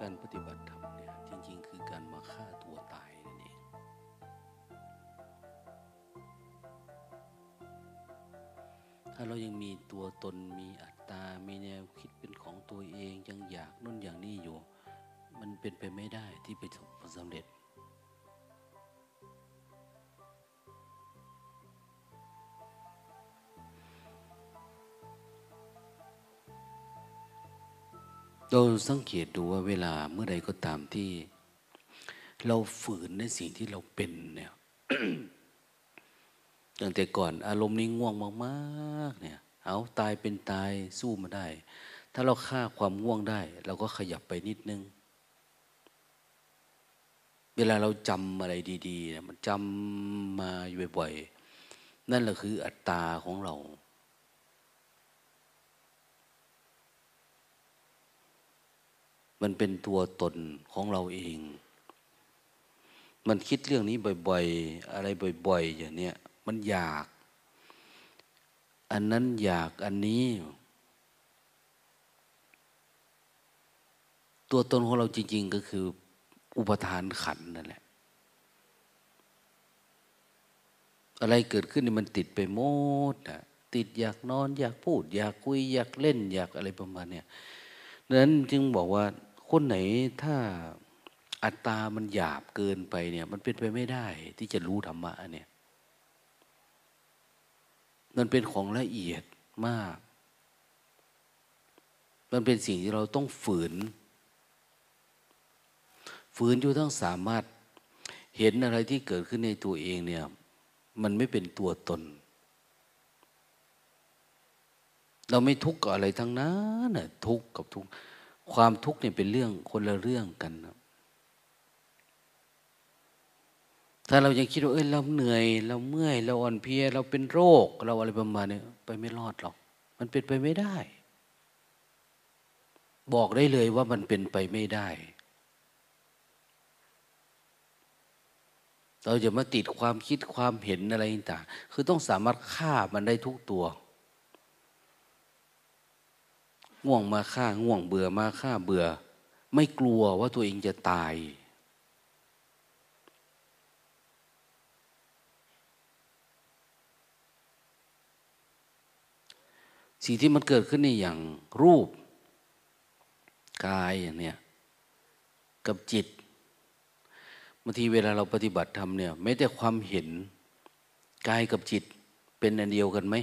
การปฏิบัติธรรมเนี่ยจริง ๆ คือการมาฆ่าตัวตายนั่นเอง ถ้าเรายังมีตัวตนมีอัตตา มีแนวคิดเป็นของตัวเองยังอยากนู่นอย่างนี้อยู่ มันเป็นไปไม่ได้ที่ไปสผลสำเร็จ เราสังเกตดูว่าเวลาเมื่อใดก็ตามที่ เราฝืนในสิ่งที่เราเป็นเนี่ยตั้งแต่ก่อนอารมณ์นี้ง่วงมากๆ เนี่ย เอาตายเป็นตายสู้มาได้ ถ้าเราฆ่าความง่วงได้ เราก็ขยับไปนิดนึง เวลาเราจำอะไรดีๆเนี่ยมันจำมาอยู่บ่อยๆนั่นแหละคืออัตตาของเรา มันเป็นตัวตนของเราเอง มันคิดเรื่องนี้บ่อย ๆ อะไรบ่อย ๆ อย่างเนี้ยมันอยาก อันนั้นอยากอันนี้ ตัวตนของเราจริง ๆ ก็คือ อุปทานขันนั่นแหละ อะไรเกิดขึ้นนี่มันติดไปหมดอะติดอยากนอน อยากพูด อยากคุย อยากเล่น อยากอะไรประมาณเนี้ยดังนั้นจึงบอกว่า คนไหนถ้าอัตตามันหยาบเกินไปเนี่ย มันเป็นไปไม่ได้ ที่จะรู้ธรรมะเนี่ย มันเป็นของละเอียดมาก มันเป็นสิ่งที่เราต้องฝืน ฝืนอยู่ต้องสามารถเห็นอะไรที่เกิดขึ้นในตัวเองเนี่ย มันไม่เป็นตัวตน เราไม่ทุกข์กับอะไรทั้งนั้นน่ะทุกข์กับทุกข์ ความทุกข์เนี่ยเป็นเรื่องคนละเรื่องกันนะถ้าเรายังคิดว่าเอ้ยเราเหนื่อย เราเมื่อย เราอ่อนเพลีย เราเป็นโรค เราอะไรประมาณนี้ไปไม่รอดหรอก มันเป็นไปไม่ได้ บอกได้เลยว่ามันเป็นไปไม่ได้ เราจะมาติดความคิดความเห็นอะไรต่างคือต้องสามารถฆ่ามันได้ทุกตัว ง่วงมาฆ่าง่วงเบื่อมาฆ่าเบื่อ ไม่กลัวว่าตัวเองจะตาย สิ่งที่มันเกิดขึ้นในอย่างรูปกายอย่างเนี้ยกับจิตบางทีเวลาเราปฏิบัติธรรมเนี่ยไม่แต่ความเห็นกายกับจิตเป็นอันเดียวกันไหม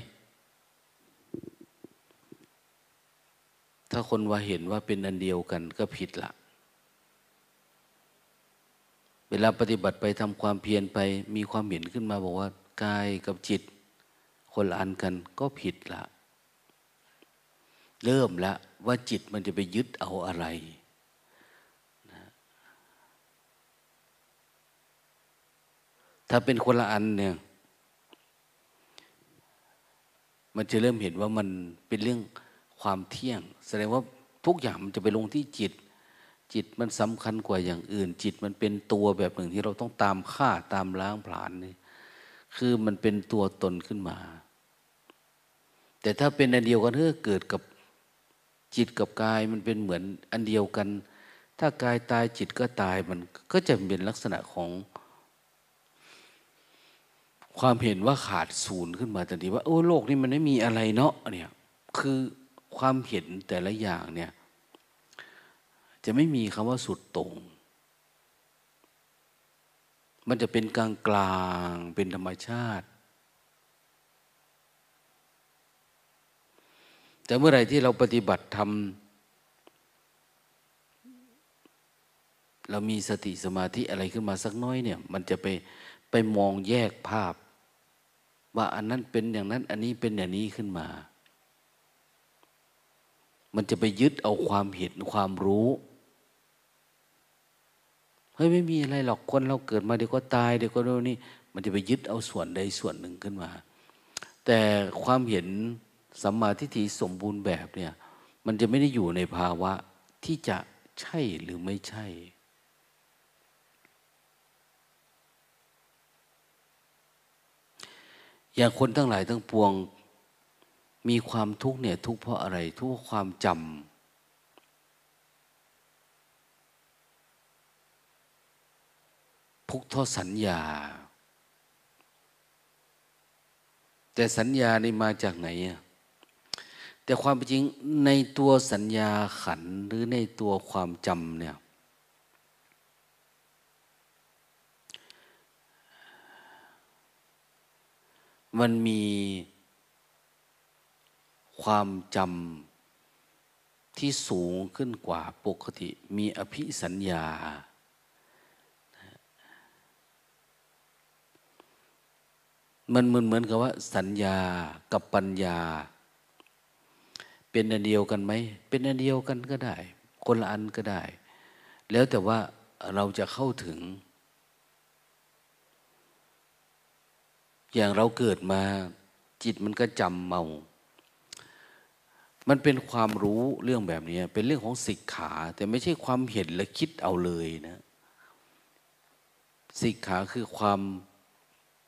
ถ้าคนว่าเห็นว่าเป็นอันเดียวกันก็ผิดละ เวลาปฏิบัติไปทำความเพียรไป มีความเห็นขึ้นมาบอกว่ากายกับจิต คนละอันกันก็ผิดละ เริ่มล้วว่าจิตมันจะไปยึดเอาอะไรถ้าเป็นคนละอันเนี่ย มันจะเริ่มเห็นว่ามันเป็นเรื่อง ความเที่ยง แสดงว่าทุกอย่างมันจะไปลงที่จิต จิตมันสำคัญกว่าอย่างอื่น จิตมันเป็นตัวแบบหนึ่งที่เราต้องตามฆ่าตามล้างผลาญนี่คือมันเป็นตัวตนขึ้นมา แต่ถ้าเป็นอันเดียวกันเเกิดกับจิตกับกายมันเป็นเหมือนอันเดียวกัน ถ้ากายตายจิตก็ตายมันก็จะเป็นลักษณะของ ความเห็นว่าขาดศูนย์ขึ้นมาทันทีว่าโอ้โลกนี้มันไม่มีอะไรเนาะเนี่ยคือ ความเห็นแต่ละอย่างเนี่ย จะไม่มีคำว่าสุดตรง มันจะเป็นกลางกลางเป็นธรรมชาติ แต่เมื่อไรที่เราปฏิบัติทำเรามีสติสมาธิอะไรขึ้นมาสักน้อยเนี่ย มันจะไปไปมองแยกภาพ ว่าอันนั้นเป็นอย่างนั้น อันนี้เป็นอย่างนี้ขึ้นมา มันจะไปยึดเอาความเห็นความรู้เฮ้ยไม่มีอะไรหรอกคนเราเกิดมาเดี๋ยวก็ตายเดี๋ยวก็โน่นนี่มันจะไปยึดเอาส่วนใดส่วนหนึ่งขึ้นมา แต่ความเห็นสัมมาทิฏฐิสมบูรณ์แบบเนี่ย มันจะไม่ได้อยู่ในภาวะที่จะใช่หรือไม่ใช่ อย่างคนทั้งหลายทั้งปวง มีความทุกข์เนี่ยทุกเพราะอะไร ทุกเพราะความจำพุกข์เสัญญา แต่สัญญานี่มาจากไหนอะแต่ความจริงในตัวสัญญาขันหรือในตัวความจำเนี่ยมันมี ความจำที่สูงขึ้นกว่าปกติ มีอภิสัญญา มันเหมือนเหมือนกับว่า สัญญากับปัญญา เป็นอันเดียวกันไหม เป็นอันเดียวกันก็ได้ คนละอันก็ได้ แล้วแต่ว่าเราจะเข้าถึง อย่างเราเกิดมาจิตมันก็จำเมา มันเป็นความรู้เรื่องแบบนี้เป็นเรื่องของสิกขา แต่ไม่ใช่ความเห็นและคิดเอาเลยนะสิกขาคือความ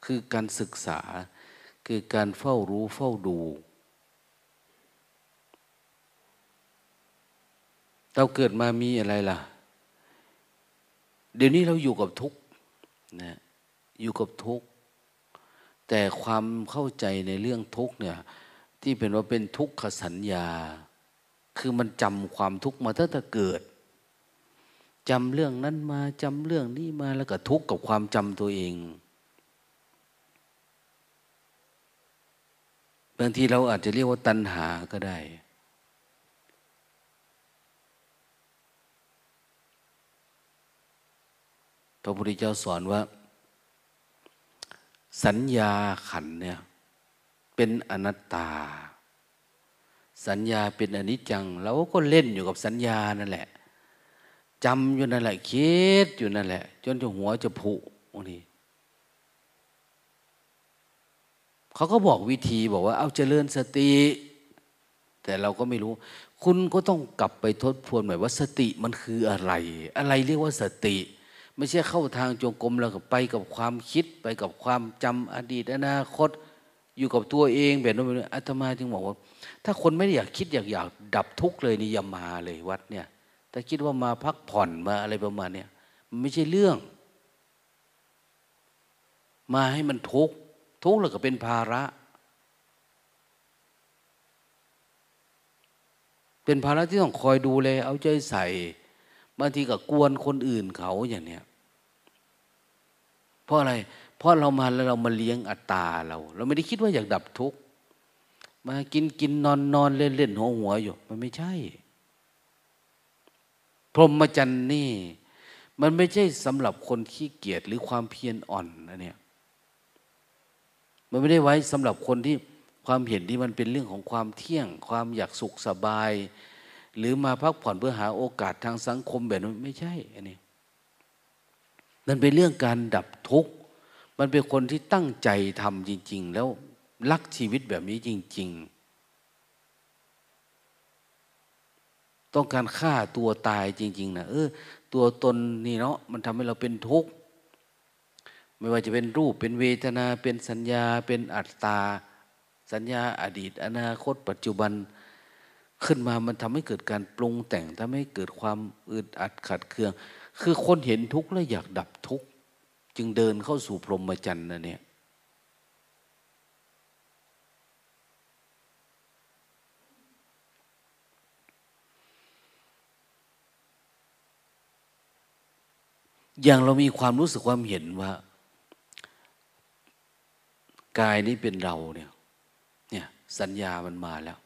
คือการศึกษา คือการเฝ้ารู้เฝ้าดู เราเกิดมามีอะไรล่ะ เดี๋ยวนี้เราอยู่กับทุกนะอยู่กับทุกแต่ความเข้าใจในเรื่องทุกเนี่ย ที่เป็นว่าเป็นทุกขสัญญา คือมันจำความทุกข์มาตั้งแต่เกิดจำเรื่องนั้นมาจำเรื่องนี้มาแล้วก็ทุกข์กับความจำตัวเองบางทีเราอาจจะเรียกว่าตัณหาก็ได้ พระพุทธเจ้าสอนว่า สัญญาขันเนี่ย เป็นอนัตตา สัญญาเป็นอนิจจังเราก็เล่นอยู่กับสัญญานั่นแหละจำอยู่นั่นแหละคิดอยู่นั่นแหละ จนจะหัวจะผุนี่เขาก็บอกวิธีบอกว่า เอาเจริญสติ แต่เราก็ไม่รู้ คุณก็ต้องกลับไปทบทวนหน่อยว่าสติมันคืออะไร อะไรเรียกว่าสติ ไม่ใช่เข้าทางจงกรมแล้วก็ไปกับความคิด ไปกับความจำอดีตอนาคต อยู่กับตัวเองแบบนั้นแบบอาตมาจึงบอกว่า ถ้าคนไม่ได้อยากคิดอยากอยากดับทุกข์เลยนี่อย่ามาเลยวัดเนี่ยถ้าคิดว่ามาพักผ่อนมาอะไรประมาณเนี่ยมันไม่ใช่เรื่อง มาให้มันทุกข์ทุกข์แล้วก็เป็นภาระ เป็นภาระที่ต้องคอยดูแลเอาใจใส่บางทีก็กวนคนอื่นเขาอย่างเนี้ยเพราะอะไร เพราะเรามาแล้วเรามาเลี้ยงอัตตาเรา เราไม่ได้คิดว่าอยากดับทุกข์มากินกินนอนนอนเล่นเล่นหัวหัวอยู่ มันไม่ใช่ พรหมจรรย์นี่ มันไม่ใช่สำหรับคนขี้เกียจหรือความเพียรอ่อนนะเนี่ยมันไม่ได้ไว้สำหรับคนที่ความเห็นที่มันเป็นเรื่องของความเที่ยง ความอยากสุขสบาย หรือมาพักผ่อนเพื่อหาโอกาสทางสังคมแบบนั้นไม่ใช่อันนี้มันเป็นเรื่องการดับทุกข์ มันเป็นคนที่ตั้งใจทำจริง ๆ แล้วรักชีวิตแบบนี้จริง ๆ ต้องการฆ่าตัวตายจริง ๆนะเออตัวตนนี่เนาะมันทำให้เราเป็นทุกข์ไม่ว่าจะเป็นรูปเป็นเวทนาเป็นสัญญาเป็นอัตตา สัญญาอดีต อนาคต ปัจจุบันขึ้นมามันทำให้เกิดการปรุงแต่งทำให้เกิดความอึดอัดขัดเคือง คือคนเห็นทุกข์แล้วอยากดับทุกข์ จึงเดินเข้าสู่พรหมจรรย์นะเนี่ยอย่างเรามีความรู้สึกความเห็นว่า กายนี้เป็นเราเนี่ยเนี่ย สัญญามันมาแล้ว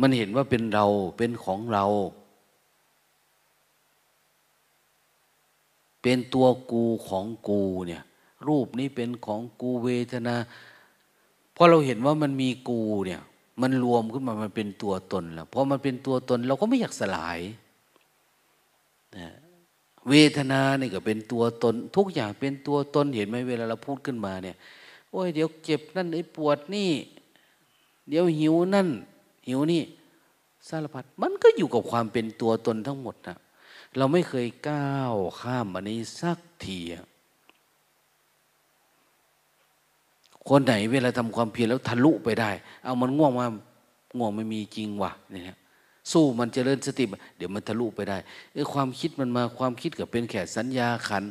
มันเห็นว่าเป็นเราเป็นของเรา เป็นตัวกูของกูเนี่ยรูปนี้เป็นของกูเวทนาพอเราเห็นว่ามันมีกูเนี่ย มันรวมขึ้นมามันเป็นตัวตนแล้วพอมันเป็นตัวตนเราก็ไม่อยากสลายนะเวทนาเนี่ยก็เป็นตัวตน ทุกอย่างเป็นตัวตนเห็นไหมเวลาเราพูดขึ้นมาเนี่ย โอ้ยเดี๋ยวเจ็บนั่นไอ้ปวดนี่ เดี๋ยวหิวนั่น หิวนี่สารพัดมันก็อยู่กับความเป็นตัวตนทั้งหมดนะ เราไม่เคยก้าวข้ามอันนี้สักทีคนไหนเวลาทำความเพียรแล้วทะลุไปได้ เอามันง่วงมาง่วงไม่มีจริงวะเนี่ยสู้มันเจริญสติ เดี๋ยวมันทะลุไปได้เออความคิดมันมาความคิดกับเป็นแค่สัญญาขัน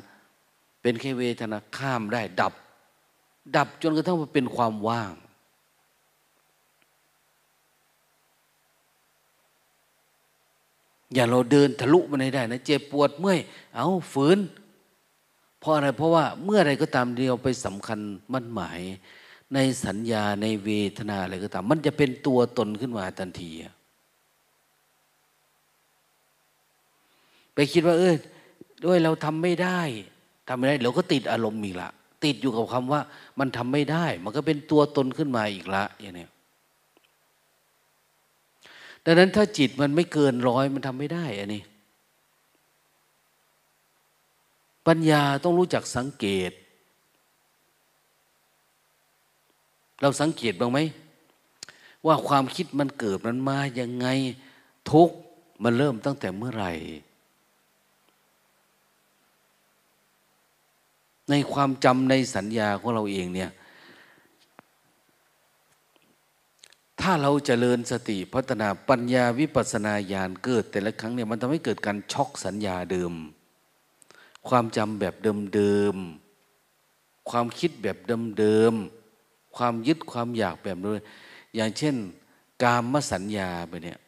เป็นแค่เวทนาข้ามได้ดับ ดับจนกระทั่งมันเป็นความว่าง อย่าเราเดินทะลุมันได้นะเจ็บปวดเมื่อย เอาฝืน เพราะอะไรเพราะว่าเมื่อไรก็ตามเดียวไปสำคัญมั่นหมาย ในสัญญาในเวทนาอะไรก็ตาม มันจะเป็นตัวตนขึ้นมาทันที ไปคิดว่า เออด้วยเราทำไม่ได้ทำไม่ได้เราก็ติดอารมณ์อีกละติดอยู่กับคำว่า มันทำไม่ได้ มันก็เป็นตัวตนขึ้นมาอีกละอย่างนี้ ดังนั้นถ้าจิตมันไม่เกินร้อยมันทำไม่ได้อันนี้ปัญญาต้องรู้จักสังเกต เราสังเกตบ้างไหม ว่าความคิดมันเกิดมันมายังไงทุกมันเริ่มตั้งแต่เมื่อไหร่ ในความจำในสัญญาของเราเองเนี่ย ถ้าเราจเจริญสติพัฒนาปัญญาวิปัสนาญาณเกิด แต่ละครั้งเนี่ยมันทำให้เกิดการช็อกสัญญาเดิม ความจำแบบเดิมๆความคิดแบบเดิมๆความยึดความอยากแบบเดิมอย่างเช่น กามมสัญญาไปเนี่ย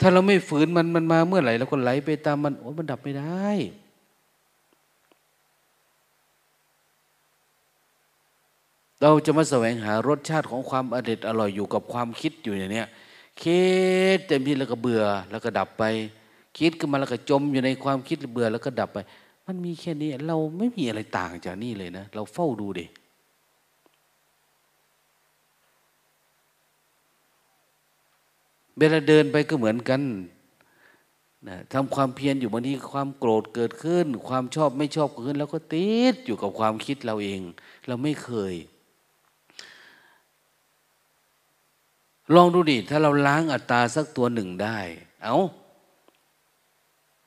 ถ้าเราไม่ฝืนมันมันมาเมื่อไหร่เราก็ไหลไปตามมันโอ้มันดับไม่ได้ เราจะมาแสวงหารสชาติของความอร็ดอร่อยอยู่กับความคิดอยู่อย่างนี้คิดเต็มที่แล้วก็เบื่อแล้วก็ดับไป คิดขึ้นมาแล้วก็จมอยู่ในความคิดเบื่อแล้วก็ดับไป มันมีแค่นี้ เราไม่มีอะไรต่างจากนี่เลยนะ เราเฝ้าดูดิเวลาเดินไปก็เหมือนกันนะทำความเพียรอยู่บางทีความโกรธเกิดขึ้น ความชอบไม่ชอบเกิดขึ้น แล้วก็ติดอยู่กับความคิดเราเอง เราไม่เคย ลองดูดิถ้าเราล้างอัตตาสักตัวหนึ่งได้ เอา้า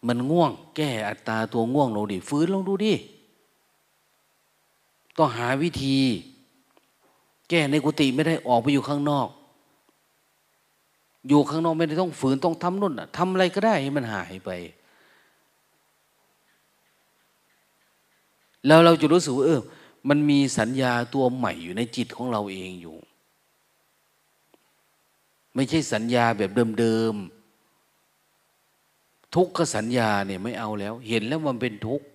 มันง่วง แก้อัตราตัวง่วงลงดิฟื้นลองดูดิต้องหาวิธี แก้ในกุฏิไม่ได้ออกไปอยู่ข้างนอก อยู่ข้างนอกไม่ได้ต้องฝืนต้องทำนู่นทำอะไรก็ได้ให้มันหายไป แล้วเราจะรู้สึกว่าเออมันมีสัญญาตัวใหม่อยู่ในจิตของเราเองอยู่ ไม่ใช่สัญญาแบบเดิมๆทุกขสัญญาเนี่ยไม่เอาแล้ว เห็นแล้วมันเป็นทุกข์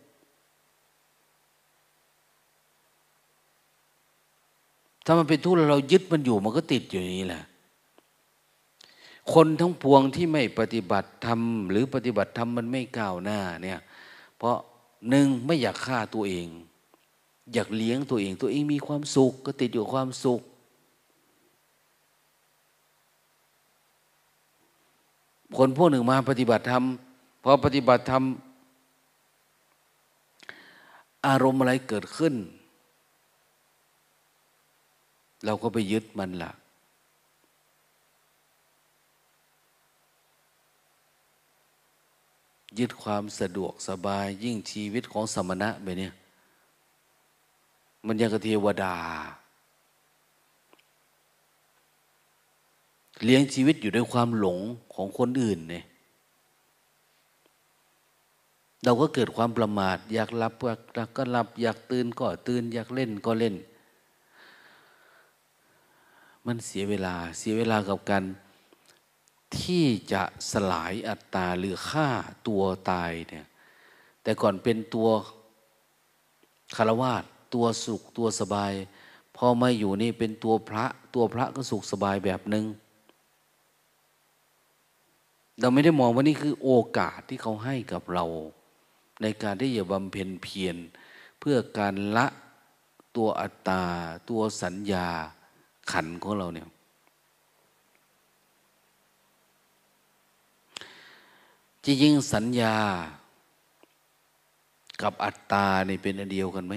ถ้ามันเป็นทุกข์แล้วเรายึดมันอยู่มันก็ติดอยู่นี่แหละคนทั้งปวงที่ไม่ปฏิบัติธรรมหรือปฏิบัติธรรมมันไม่ก้าวหน้าเนี่ย เพราะหนึ่งไม่อยากฆ่าตัวเอง อยากเลี้ยงตัวเอง ตัวเองมีความสุข ก็ติดอยู่ความสุข คนพวกหนึ่งมาปฏิบัติธรรมพอปฏิบัติธรรมอารมณ์อะไรเกิดขึ้น เราก็ไปยึดมันละ่ะยึดความสะดวกสบายยิ่งชีวิตของสมณะไปเนี่ยมันยังกเทวดา เลี้ยงชีวิตอยู่ด้วยความหลงของคนอื่นเนี่ยเราก็เกิดความประมาท อยากหลับก็หลับ อยากตื่นก็ตื่น อยากเล่นก็เล่น มันเสียเวลาเสียเวลากับการที่จะสลายอัตตาหรือฆ่าตัวตายเนี่ยแต่ก่อนเป็นตัวคารวาสตัวสุขตัวสบาย พอมาอยู่นี่เป็นตัวพระ ตัวพระก็สุขสบายแบบหนึง่ง เราไม่ได้มองว่านี่คือโอกาสที่เขาให้กับเรา ในการที่จะบำเพ็ญเพียรเพื่อการละตัวอัตตา ตัวสัญญาขันของเราเนี่ยจริงๆสัญญากับอัตตาเนี่เป็นอันเดียวกันไหม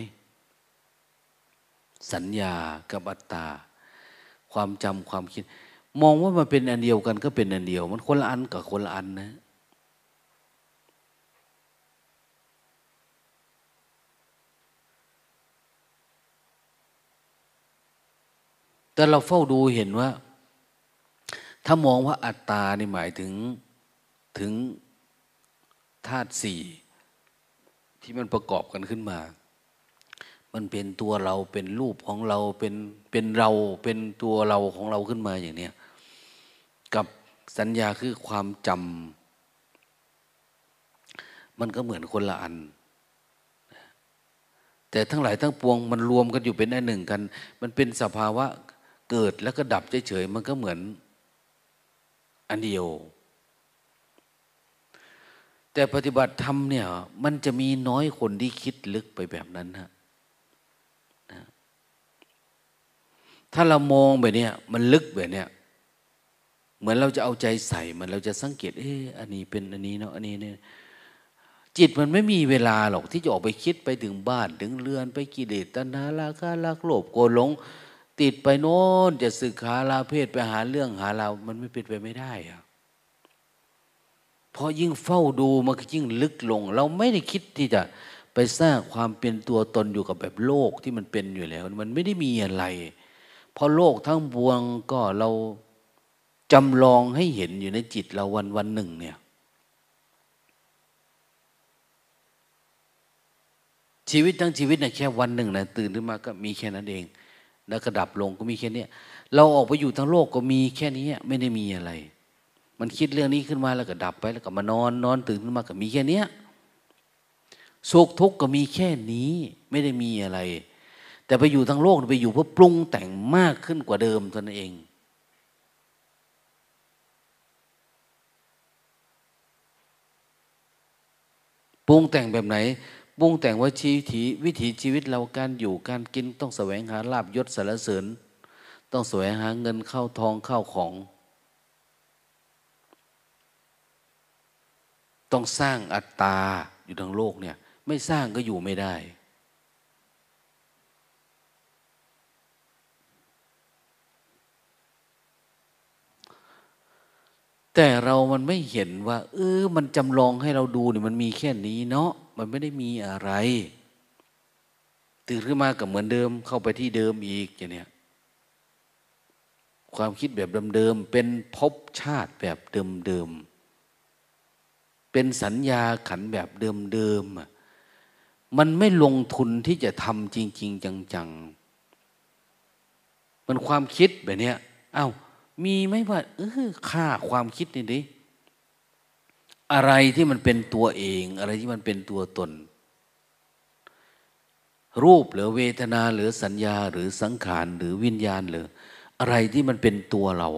สัญญากับอัตตา ความจำความคิด มองว่ามันเป็นอันเดียวกันก็เป็นอันเดียว มันคนละอันกับคนละอันนะแต่เราเฝ้าดูเห็นว่า ถ้ามองว่าอัตตานี่หมายถึงถึงธาตุสี่ที่มันประกอบกันขึ้นมา มันเป็นตัวเราเป็นรูปของเราเป็นเป็นเราเป็นตัวเราของเราขึ้นมาอย่างเนี้ย กับสัญญาคือความจำมันก็เหมือนคนละอัน แต่ทั้งหลายทั้งปวงมันรวมกันอยู่เป็นอันหนึ่งกัน มันเป็นสภาวะเกิดแล้วก็ดับเฉยๆมันก็เหมือนอันเดียว แต่ปฏิบัติธรรมเนี่ยมันจะมีน้อยคนที่คิดลึกไปแบบนั้นฮะถ้าเรามองแบบนี้มันลึกแบบนี้ เหมือนเราจะเอาใจใส่มันเราจะสังเกต เอออันนี้เป็นอันนี้เนาะอันนี้เนี่ยจิตมันไม่มีเวลาหรอกที่จะออกไปคิดไปถึงบ้านถึงเรือนไปกิเลสตัณหาราคะรักโลภโกรธหลง ติดไปโน้นจะสึกขาลาเพศไปหาเรื่องหาเรามันไม่เป็นไปไม่ได้อะพอยิ่งเฝ้าดูมันก็ยิ่งลึกลง เราไม่ได้คิดที่จะไปสร้างความเป็นตัวตนอยู่กับแบบโลกที่มันเป็นอยู่แล้ว มันไม่ได้มีอะไร เพราะโลกทั้งบวงก็เรา จำลองให้เห็นอยู่ในจิตเราวันวันหนึ่งเนี่ยชีวิตทั้งชีวิตเนี่ยแค่วันหนึ่งนะตื่นขึ้นมาก็มีแค่นั้นเอง แล้วกระดับลงก็มีแค่นี้เราออกไปอยู่ทั้งโลกก็มีแค่นี้ไม่ได้มีอะไร มันคิดเรื่องนี้ขึ้นมาแล้วก็ดับไปแล้วก็มานอนนอนตื่นขึ้นมาก็มีแค่นี้สุขทุกข์ก็มีแค่นี้ไม่ได้มีอะไร แต่ไปอยู่ทั้งโลกไปอยู่เพื่อปรุงแต่งมากขึ้นกว่าเดิมตนเอง ปรุงแต่งแบบไหนปรุงแต่งว่าชีวิตวิถีชีวิตเราการอยู่การกินต้องแสวงหาลาบยศสารเสริญ ต้องแสวงหาเงินเข้าทองเข้าของ ต้องสร้างอัตตาอยู่ทั้งโลกเนี่ย ไม่สร้างก็อยู่ไม่ได้ แต่เรามันไม่เห็นว่า เออ มันจำลองให้เราดูเนี่ยมันมีแค่นี้เนาะมันไม่ได้มีอะไร ตื่นขึ้นมากับเหมือนเดิม เข้าไปที่เดิมอีกอย่างเนี้ยความคิดแบบเดิมๆเป็นภพชาติแบบเดิมๆเป็นสัญญาขันแบบเดิมๆมันไม่ลงทุนที่จะทำจริง ๆ จังๆมันความคิดแบบเนี้ยอา้าว มีไหมว่าเออค่าความคิดนี่ดิอะไรที่มันเป็นตัวเอง อะไรที่มันเป็นตัวตน รูปหรือเวทนาหรือสัญญาหรือสังขารหรือวิญญาณหรืออะไรที่มันเป็นตัวเรา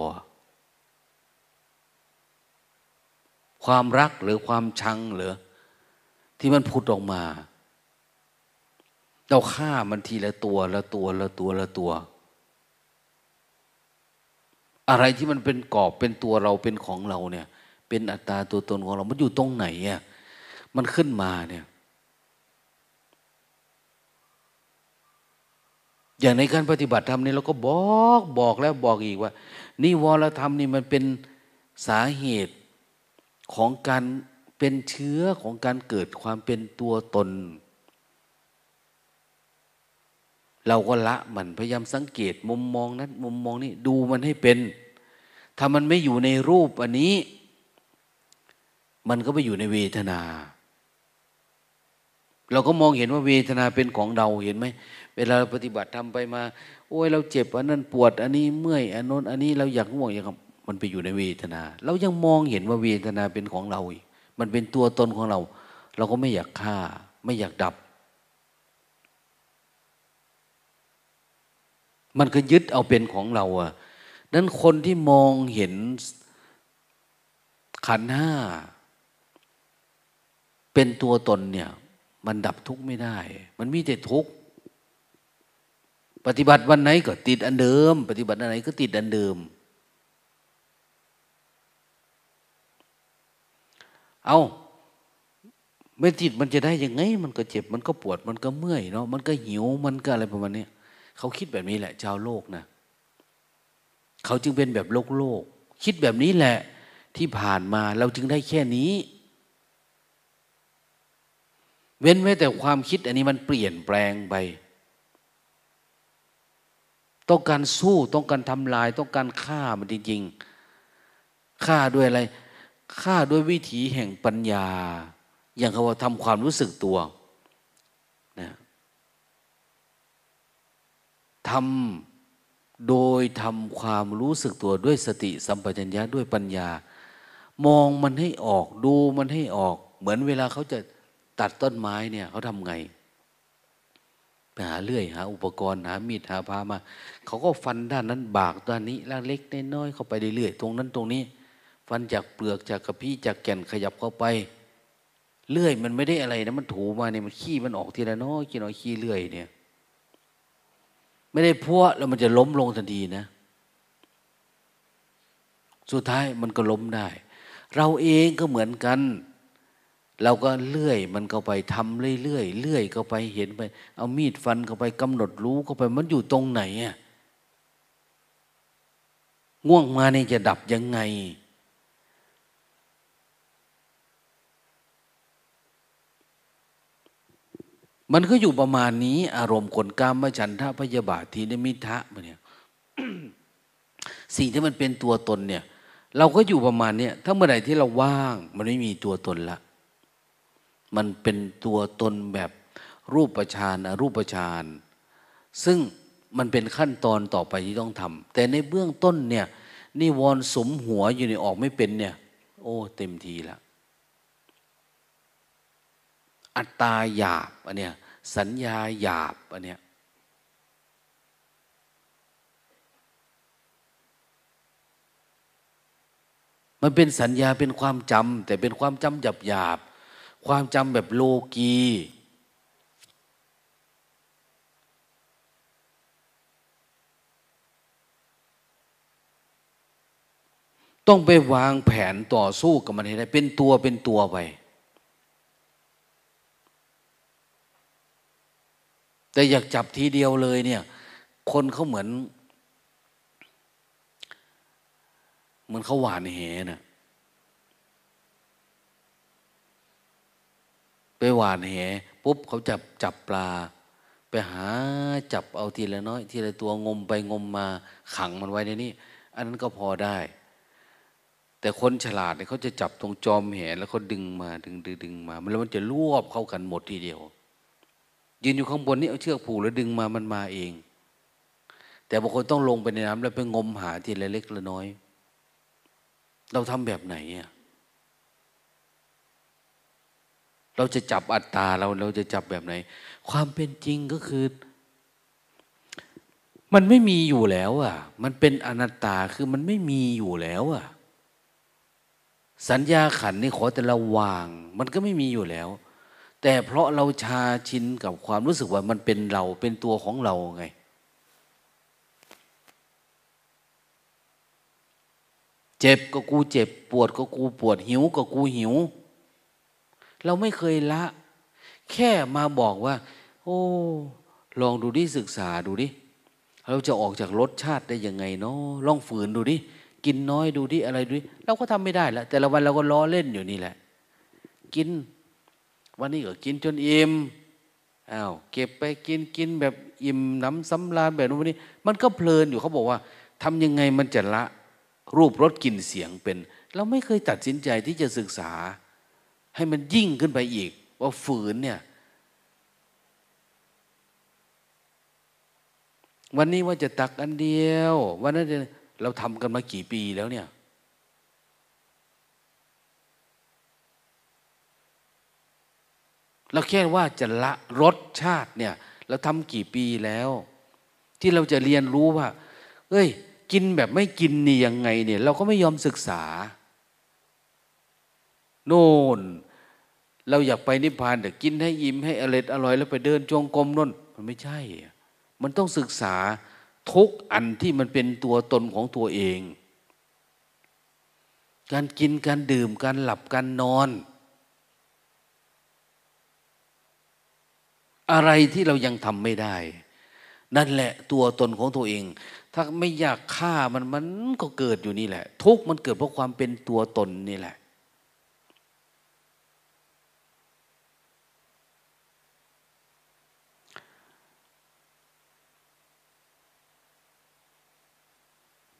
ความรักหรือความชังหรือที่มันพุดออกมาเราฆ่ามันทีละตัวละตัวละตัวละตัวละตัว อะไรที่มันเป็นกรอบเป็นตัวเราเป็นของเราเนี่ย เป็นอัตตาตัวตนของเรา มันอยู่ตรงไหนอะมันขึ้นมาเนี่ย อย่างในการปฏิบัติธรรมนี่เราก็บอกบอกแล้วบอกอีกว่านี่วรธรรมนี่มันเป็นสาเหตุของการเป็นเชื้อของการเกิดความเป็นตัวตน เราก็ละมันพยายามสังเกตมุมมองนั้น มุมมองนี้ดูมันให้เป็น ถ้ามันไม่อยู่ในรูปอันนี้ มันก็ไปอยู่ในเวทนา เราก็มองเห็นว่าเวทนาเป็นของเราเห็นไหมเวลาปฏิบัติทำไปมา โอ้ยเราเจ็บอันนั้นปวด อันนี้เมื่อยอันน้นอันนี้เราอยากง่วงอยากมันไปอยู่ในเวทนา เรายังมองเห็นว่าเวทนาเป็นของเราอีกมันเป็นตัวตนของเรา เราก็ไม่อยากฆ่า ไม่อยากดับ มันก็ยึดเอาเป็นของเราอะนั้นคนที่มองเห็นขันห้าเป็นตัวตนเนี่ย มันดับทุกข์ไม่ได้ มันมีแต่ทุกข์ปฏิบัติวันไหนก็ติดอันเดิม ปฏิบัติอันไหนก็ติดอันเดิม เอาไม่ติดมันจะได้ยังไง มันก็เจ็บ มันก็ปวด มันก็เมื่อยเนาะ มันก็หิว มันก็อะไรประมาณนี้ เขาคิดแบบนี้แหละ ชาวโลกนะเขาจึงเป็นแบบโลกโลก คิดแบบนี้แหละ ที่ผ่านมาเราจึงได้แค่นี้ เว้นไว้แต่ความคิดอันนี้มันเปลี่ยนแปลงไป ต้องการสู้ต้องการทำลาย ต้องการฆ่ามันจริงๆฆ่าด้วยอะไรฆ่าด้วยวิถีแห่งปัญญา อย่างเขาว่าทำความรู้สึกตัวนะ ทำโดยทำความรู้สึกตัวด้วยสติสัมปชัญญะด้วยปัญญา มองมันให้ออกดูมันให้ออก เหมือนเวลาเขาจะตัดต้นไม้เนี่ยเขาทำไงไปหาเลื่อยหาอุปกรณ์หามีดหาพามา เขาก็ฟันด้านนั้นบากด้านนี้ล่างเล็กน้อยเข้าไปเรื่อยๆตรงนั้นตรงนี้ ฟันจากเปลือกจากกระพี้จากแก่นขยับเข้าไป เลื่อยมันไม่ได้อะไรนะมันถูมาเนี่ยมันขี้มันออกทีละน้อยขี้น้อยขี้เลื่อยเนี่ย ไม่ได้พัวแล้วมันจะล้มลงทันทีนะ สุดท้ายมันก็ล้มได้ เราเองก็เหมือนกัน เราก็เลื่อยมันเข้าไปทำเรื่อยๆเลื่อยเข้าไปเห็นไป เอามีดฟันเข้าไปกำหนดรู้เข้าไปมันอยู่ตรงไหนอะง่วงมานี่จะดับยังไง มันก็อยู่ประมาณนี้ อารมณ์คนกามฉันทะพยาบาททีนมิทะมาเนี่ยสิ่งที่มันเป็นตัวตนเนี่ย เราก็อยู่ประมาณเนี้ยถ้าเมื่อไหร่ที่เราว่าง มันไม่มีตัวตนละ มันเป็นตัวตนแบบรูปฌานอรูปฌานซึ่งมันเป็นขั้นตอนต่อไปที่ต้องทำแต่ในเบื้องต้นเนี่ยนิวรณ์สมหัวอยู่ในออกไม่เป็นเนี่ย โอ้ เต็มทีละ อัตตาหยาบอันเนี้ยสัญญาหยาบอันเนี้ยมันเป็นสัญญาเป็นความจำแต่เป็นความจำหยาบหยาบความจำแบบโลกีต้องไปวางแผนต่อสู้กับมันให้ได้ เป็นตัวเป็นตัวไป แต่อยากจับทีเดียวเลยเนี่ย คนเขาเหมือน เหมือนเขาหวานเหนะ่ะไปหวานแหปุ๊บเขาจับจับปลา ไปหาจับเอาทีละน้อย ทีละตัวงมไปงมมาขังมันไว้ในนี้ อันนั้นก็พอได้ แต่คนฉลาดเนี่ยเขาจะจับตรงจอมแหแล้วเขาดึงมาดึงดึงดึงมาแล้วมันจะรวบเข้ากันหมดทีเดียว ยืนอยู่ข้างบนนี่เอาเชือกผูกแล้วดึงมามันมาเอง แต่บางคนต้องลงไปในน้ำแล้วไปงมหาทีละเล็กละน้อย เราทำแบบไหนอะเราจะจับอัตตาเราเราจะจับแบบไหน ความเป็นจริงก็คือ มันไม่มีอยู่แล้วอะ มันเป็นอนัตตาคือมันไม่มีอยู่แล้วอะ สัญญาขันนี่ขอแต่เราวาง มันก็ไม่มีอยู่แล้ว แต่เพราะเราชาชินกับความรู้สึกว่ามันเป็นเราเป็นตัวของเราไง เจ็บก็กูเจ็บ ปวดก็กูปวดหิวก็กูหิว เราไม่เคยละ แค่มาบอกว่า โอ้ ลองดูดิศึกษาดูดิเราจะออกจากรสชาติได้ยังไงเนาะลองฝืนดูดิกินน้อยดูดิอะไรดูดิเราก็ทำไม่ได้ละแต่ละวันเราก็ล้อเล่นอยู่นี่แหละ กิน วันนี้ก็กินจนอิ่มอ้าวเก็บไปกินกินแบบอิ่มน้ำสำราญแบบนู้นนี้ มันก็เพลินอยู่เขาบอกว่าทำยังไงมันจะละรูปรสกลิ่นเสียงเป็น เราไม่เคยตัดสินใจที่จะศึกษา ให้มันยิ่งขึ้นไปอีก ว่าฝืนเนี่ย วันนี้ว่าจะตักอันเดียว วันนั้นเราทำกันมากี่ปีแล้วเนี่ย เราแค่ว่าจะละรสชาติเนี่ยเราทำกี่ปีแล้ว ที่เราจะเรียนรู้ว่า เอ้ย กินแบบไม่กินนี่ยังไงเนี่ย เราก็ไม่ยอมศึกษา โน่น เราอยากไปนิพพานแต่กินให้อิ่มให้อร่อยอร่อยแล้วไปเดินจงกรมน่น มันไม่ใช่ มันต้องศึกษาทุกอันที่มันเป็นตัวตนของตัวเอง การกินการดื่มการหลับการนอน อะไรที่เรายังทำไม่ได้ นั่นแหละตัวตนของตัวเอง ถ้าไม่อยากฆ่ามันมันก็เกิดอยู่นี่แหละ ทุกมันเกิดเพราะความเป็นตัวตนนี่แหละ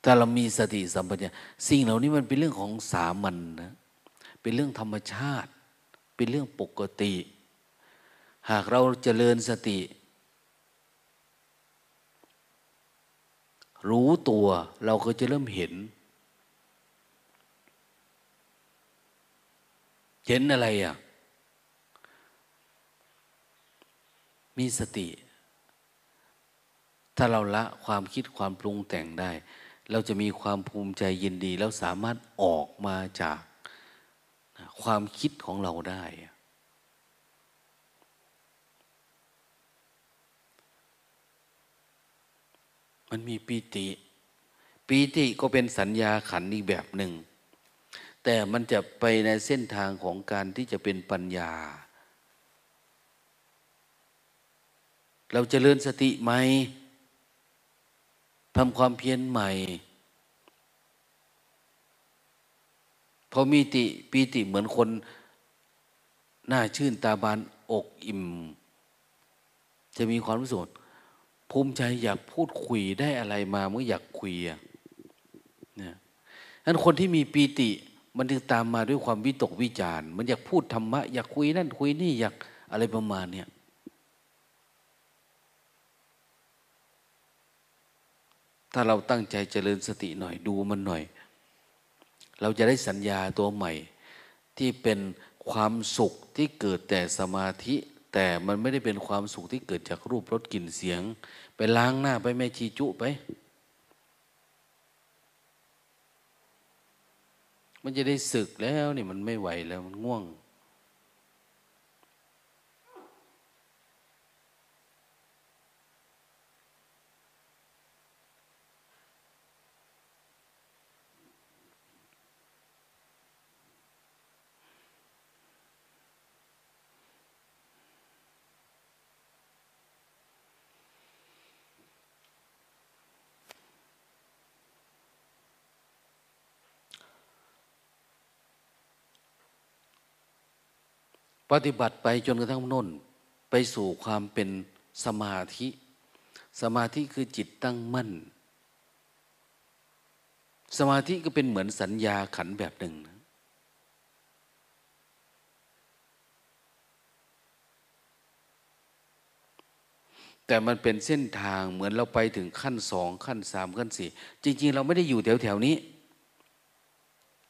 แต่เรามีสติสัมปชัญญะสิ่งเหล่านี้มันเป็นเรื่องของสามัญนนะเป็นเรื่องธรรมชาติ เป็นเรื่องปกติ หากเราเจริญสติ รู้ตัวเราก็จะเริ่มเห็น เห็นอะไรอะ มีสติ ถ้าเราละความคิดความปรุงแต่งได้ เราจะมีความภูมิใจยินดี แล้วสามารถออกมาจากความคิดของเราได้ มันมีปีติ ปีติก็เป็นสัญญาขันอีกแบบหนึ่ง แต่มันจะไปในเส้นทางของการที่จะเป็นปัญญา เราจเจริญสติไหมทำความเพียรใหม่พอมีติปีติเหมือนคนหน้าชื่นตาบานอกอิ่ม จะมีความรู้สึก ภูมิใจอยากพูดคุยได้อะไรมาเมื่ออยากคุยอะนะนั้นคนที่มีปีติมันจึงตามมาด้วยความวิตกวิจารมันอยากพูดธรรมะอยากคุยนั่นคุยนี่อยากอะไรประมาณเนี่ยถ้าเราตั้งใจเจริญสติหน่อยดูมันหน่อย เราจะได้สัญญาตัวใหม่ ที่เป็นความสุขที่เกิดแต่สมาธิ แต่มันไม่ได้เป็นความสุขที่เกิดจากรูปรสกลิ่นเสียง ไปล้างหน้าไปแม่ชีจุไป มันจะได้สึกแล้วนี่มันไม่ไหวแล้วมันง่วง ปฏิบัติไปจนกระทั่งน้นไปสู่ความเป็นสมาธิ สมาธิคือจิตตั้งมั่น สมาธิก็เป็นเหมือนสัญญาขันแบบหนึ่งนะแต่มันเป็นเส้นทางเหมือนเราไปถึงขั้นสองขั้นสามขั้นสี่จริง ๆ เราไม่ได้อยู่แถวแถวนี้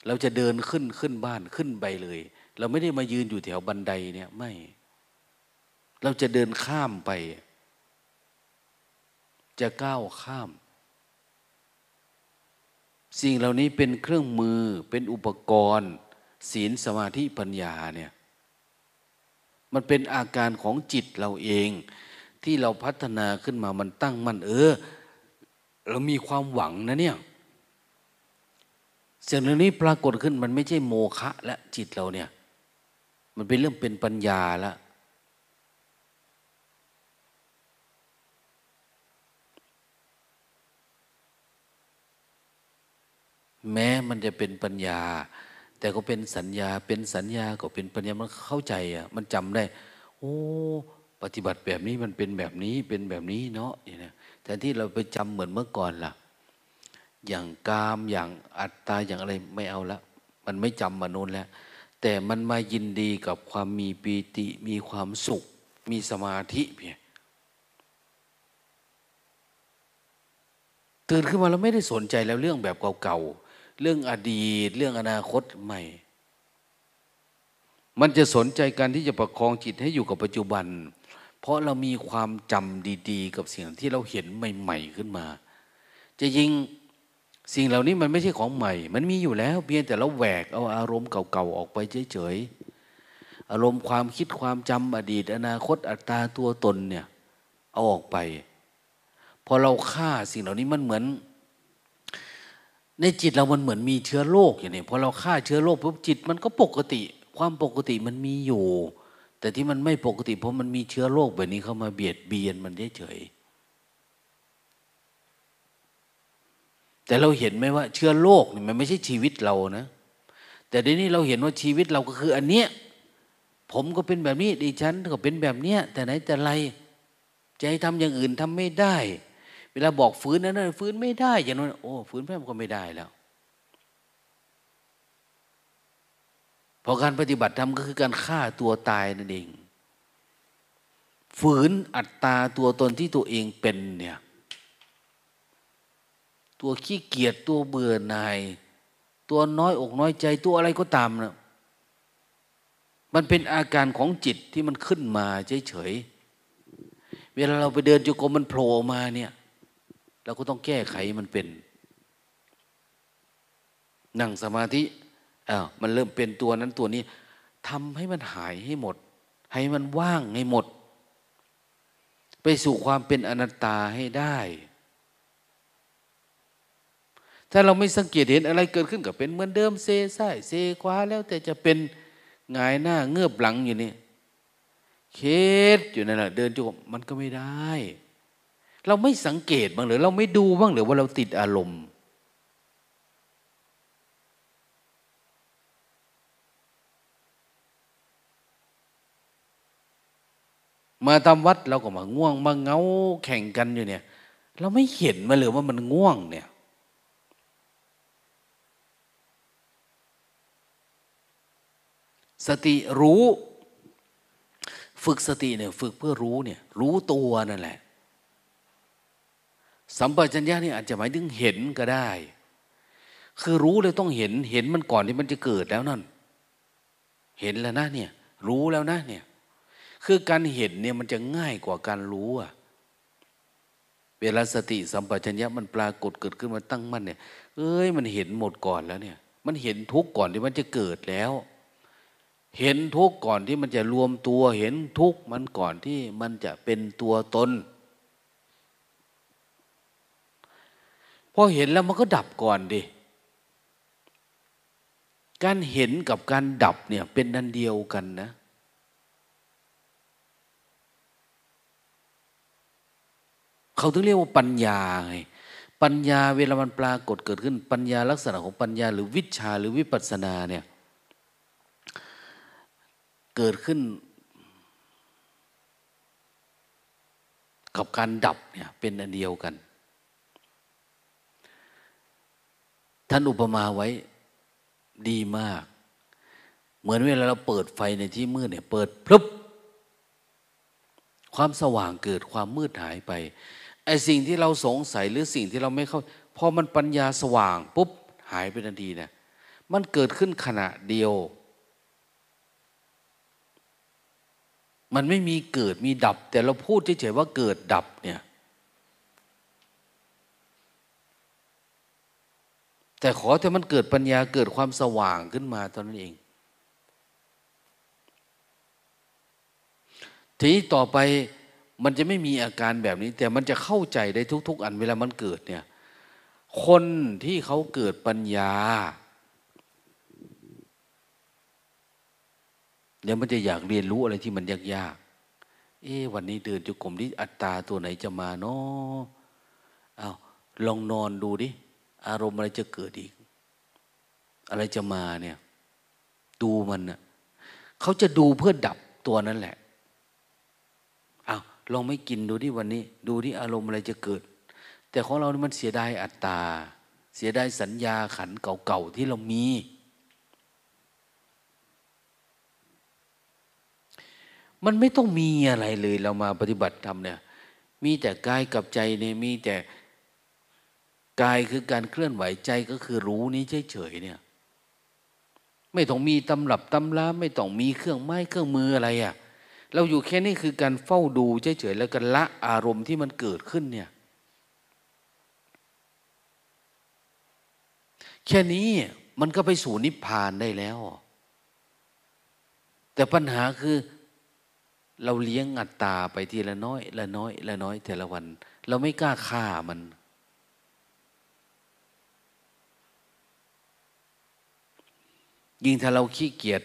เราจะเดินขึ้นขึ้นบ้านขึ้นไปเลย เราไม่ได้มายืนอยู่แถวบันไดเนี่ยไม่ เราจะเดินข้ามไป จะก้าวข้าม สิ่งเหล่านี้เป็นเครื่องมือเป็นอุปกรณ์ ศีลสมาธิปัญญาเนี่ยมันเป็นอาการของจิตเราเอง ที่เราพัฒนาขึ้นมามันตั้งมัน เออ เรามีความหวังนะเนี่ยสิ่งเหล่านี้ปรากฏขึ้นมันไม่ใช่โมฆะและจิตเราเนี่ย มันเป็นเรื่องเป็นปัญญาแล้วแม้มันจะเป็นปัญญา แต่ก็เป็นสัญญาเป็นสัญญาก็เป็นปัญญามันเข้าใจอะ มันจำได้ โอ้ปฏิบัติแบบนี้มันเป็นแบบนี้เป็นแบบนี้เนาะอย่างนี้แต่ที่เราไปจำเหมือนเมื่อก่อนล่ะ อย่างกามอย่างอัตตาอย่างอะไรไม่เอาละมันไม่จำมาโน้นแล้ว แต่มันมายินดีกับความมีปีติ มีความสุข มีสมาธิเพียตื่นขึ้นมาเราไม่ได้สนใจแล้วเรื่องแบบเก่าๆ เรื่องอดีต เรื่องอนาคตใหม่ มันจะสนใจการที่จะประคองจิตให้อยู่กับปัจจุบัน เพราะเรามีความจำดี ๆ กับสิ่งที่เราเห็นใหม่ ๆ ขึ้นมา จะยิง สิ่งเหล่านี้มันไม่ใช่ของใหม่ มันมีอยู่แล้ว เพียงแต่เราแหวกเอาอารมณ์เก่าๆออกไปเฉยๆ อารมณ์ความคิดความจำอดีต อนาคตอัตตาตัวตนเนี่ย เอาออกไป พอเราฆ่าสิ่งเหล่านี้มันเหมือน ในจิตเรามันเหมือนมีเชื้อโรคอย่างนี้พอเราฆ่าเชื้อโรคปุ๊บจิตมันก็ปกติ ความปกติมันมีอยู่ แต่ที่มันไม่ปกติเพราะมันมีเชื้อโรคแบบนี้เข้ามาเบียดเบียนมันเฉยๆ แต่เราเห็นไหมว่าเชื้อโรคนี่มันไม่ใช่ชีวิตเรานะ แต่เดี๋ยวนี้เราเห็นว่าชีวิตเราก็คืออันเนี้ยผมก็เป็นแบบนี้ดิฉันก็เป็นแบบเนี้ย แต่ไหนแต่ไรจะให้ทำอย่างอื่นทำไม่ได้ เวลาบอกฝืนนั้นนฝืนไม่ได้ อย่างนั้นโอ้ฝืนแพ้ก็ไม่ได้แล้วพอการปฏิบัติธรรมก็คือการฆ่าตัวตายนั่นเอง ฝืนอัตตาตัวตนที่ตัวเองเป็นเนี่ย ตัวขี้เกียจตัวเบื่อหน่าย ตัวน้อยอกน้อยใจตัวอะไรก็ตามนะมันเป็นอาการของจิตที่มันขึ้นมาเฉยๆเวลาเราไปเดินจุกรมมันโผล่มาเนี่ยเราก็ต้องแก้ไขมันเป็น นั่งสมาธิอ้าวมันเริ่มเป็นตัวนั้นตัวนี้ทำให้มันหายให้หมด ให้มันว่างให้หมด ไปสู่ความเป็นอนัตตาให้ได้ ถ้าเราไม่สังเกตเห็นอะไรเกิดขึ้นกับเป็นเหมือนเดิมเซซ้ายเซขวาแล้วแต่จะเป็นงายหน้าเงือบหลังอยู่นี่เคสอยู่นั่นแหละเดินจุกมันก็ไม่ได้ เราไม่สังเกตบ้างหรือเราไม่ดูบ้างหรือว่าเราติดอารมณ์มาทำวัดเราก็มาง่วงมาเงาแข่งกันอยู่เนี่ย เราไม่เห็นมาเลยว่ามันง่วงเนี่ย สติรู้ ฝึกสติเนี่ยฝึกเพื่อรู้เนี่ยรู้ตัวนั่นแหละ สัมปชัญญะนี่อาจจะหมายถึงเห็นก็ได้ คือรู้เลยต้องเห็นเห็นมันก่อนที่มันจะเกิดแล้วนั่น เห็นแล้วนะเนี่ยรู้แล้วนะเนี่ยคือการเห็นเนี่ยมันจะง่ายกว่าการรู้อะเวลาสติสัมปชัญญะมันปรากฏเกิดขึ้นมาตั้งมั่นเนี่ย เอ้ยมันเห็นหมดก่อนแล้วเนี่ย มันเห็นทุกก่อนที่มันจะเกิดแล้ว เห็นทุกข์ก่อนที่มันจะรวมตัว เห็นทุกข์มันก่อนที่มันจะเป็นตัวตนพอเห็นแล้วมันก็ดับก่อนดิการเห็นกับการดับเนี่ยเป็นนันเดียวกันนะเขาถึงเรียกว่าปัญญาไงปัญญาเวลามันปรากฏเกิดขึ้นปัญญาลักษณะของปัญญา หรือวิชาหรือวิปัสสนาเนี่ย เกิดขึ้น กับการดับเนี่ยเป็นอันเดียวกัน ท่านอุปมาไว้ดีมาก เหมือนเวลาเราเปิดไฟในที่มืดเนี่ย เปิดพลุบความสว่างเกิดความมืดหายไปไอสิ่งที่เราสงสัยหรือสิ่งที่เราไม่เข้าพอมันปัญญาสว่างปุ๊บหายไปทันทีเนะมันเกิดขึ้นขณะเดียว มันไม่มีเกิดมีดับ แต่เราพูดเฉยๆว่าเกิดดับเนี่ย แต่ขอแต่มันเกิดปัญญาเกิดความสว่างขึ้นมาตอนนั้นเอง ทีนี้ต่อไปมันจะไม่มีอาการแบบนี้ แต่มันจะเข้าใจได้ทุก ๆ อันเวลามันเกิดเนี่ย คนที่เขาเกิดปัญญา เดี๋ยวมันจะอยากเรียนรู้อะไรที่มันยากๆ เอ๊วันนี้เดินจุกรมที่อัตตาตัวไหนจะมาเนาะเอาลองนอนดูดิ อารมณ์อะไรจะเกิดอีก อะไรจะมาเนี่ย ดูมันนะเขาจะดูเพื่อดับตัวนั้นแหละเอาลองไม่กินดูที่วันนี้ ดูที่อารมณ์อะไรจะเกิด แต่ของเรานี่มันเสียดายอัตตา เสียดายสัญญาขันเก่าๆที่เรามี มันไม่ต้องมีอะไรเลย เรามาปฏิบัติธรรมเนี่ย มีแต่กายกับใจเนี่ยมีแต่กายคือการเคลื่อนไหวใจก็คือรู้นี้เฉยๆเนี่ย ไม่ต้องมีตำรับตำราไม่ต้องมีเครื่องไม้เครื่องมืออะไรอะ่ะเราอยู่แค่นี้คือการเฝ้าดูเฉยๆแล้วก็ละอารมณ์ที่มันเกิดขึ้นเนี่ย แค่นี้มันก็ไปสู่นิพพานได้แล้ว แต่ปัญหาคือ เราเลี้ยงอัตตาไปทีละน้อย ละน้อย ละน้อยแต่ละวัน เราไม่กล้าฆ่ามัน ยิ่งถ้าเราขี้เกียจ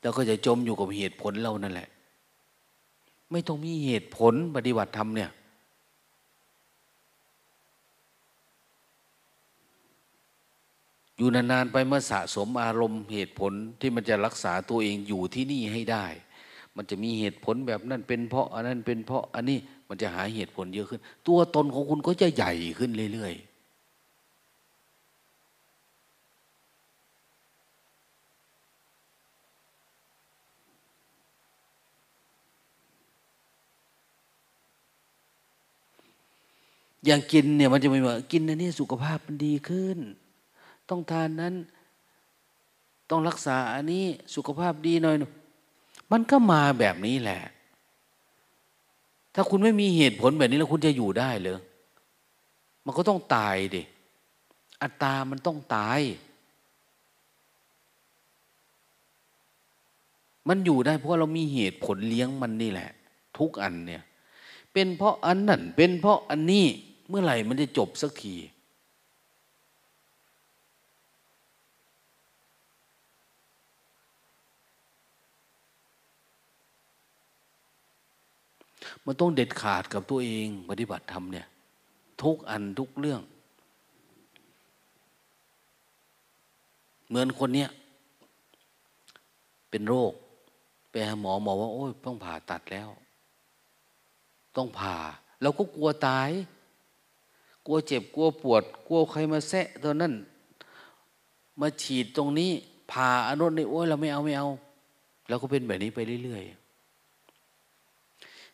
แล้วก็จะจมอยู่กับเหตุผลเรานั่นแหละ ไม่ต้องมีเหตุผลปฏิบัติธรรมเนี่ย อยู่นานๆไปเมื่อสะสมอารมณ์เหตุผลที่มันจะรักษาตัวเองอยู่ที่นี่ให้ได้ มันจะมีเหตุผลแบบนั้นเป็นเพราะอันนั้นเป็นเพราะอันนี้มันจะหาเหตุผลเยอะขึ้น ตัวตนของคุณก็จะใหญ่ขึ้นเรื่อยๆอย่างกินเนี่ยมันจะไม่ว่ากินอันนี้สุขภาพมันดีขึ้น ต้องทานนั้น ต้องรักษาอันนี้สุขภาพดีหน่อยมันก็มาแบบนี้แหละ ถ้าคุณไม่มีเหตุผลแบบนี้แล้วคุณจะอยู่ได้เลยมันก็ต้องตายดิอัตตามันต้องตาย มันอยู่ได้เพราะเรามีเหตุผลเลี้ยงมันนี่แหละ ทุกอันเนี่ย เป็นเพราะอันนั่นเป็นเพราะอันนี้เมื่อไหร่มันจะจบสักที มันต้องเด็ดขาดกับตัวเองปฏิบัติธรรมเนี่ย ทุกอันทุกเรื่อง เหมือนคนเนี้ยเป็นโรค ไปหาหมอหมอว่า โอ้ยต้องผ่าตัดแล้ว ต้องผ่าเราก็กลัวตาย กลัวเจ็บกลัวปวด กลัวใครมาแซะตัวนั้น มาฉีดตรงนี้ผ่าอนุนี่โอ้ยเราไม่เอาไม่เอาเราก็เป็นแบบนี้ไปเรื่อยๆ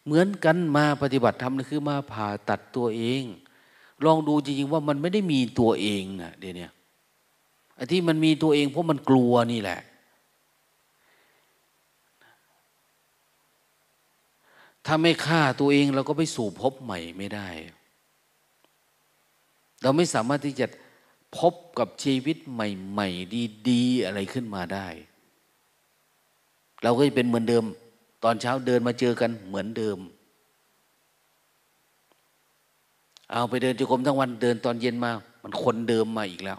เหมือนกันมาปฏิบัติธรรมนี่คือมาผ่าตัดตัวเอง ลองดูจริงๆว่ามันไม่ได้มีตัวเองนะเดี๋ยวนี้ไอ้ที่มันมีตัวเองเพราะมันกลัวนี่แหละ ถ้าไม่ฆ่าตัวเองเราก็ไปสู่พบใหม่ไม่ได้ เราไม่สามารถที่จะพบกับชีวิตใหม่ ๆ ดี ๆ อะไรขึ้นมาได้ เราก็จะเป็นเหมือนเดิม ตอนเช้าเดินมาเจอกันเหมือนเดิม เอาไปเดินจุกรมทั้งวันเดินตอนเย็นมา มันคนเดิมมาอีกแล้ว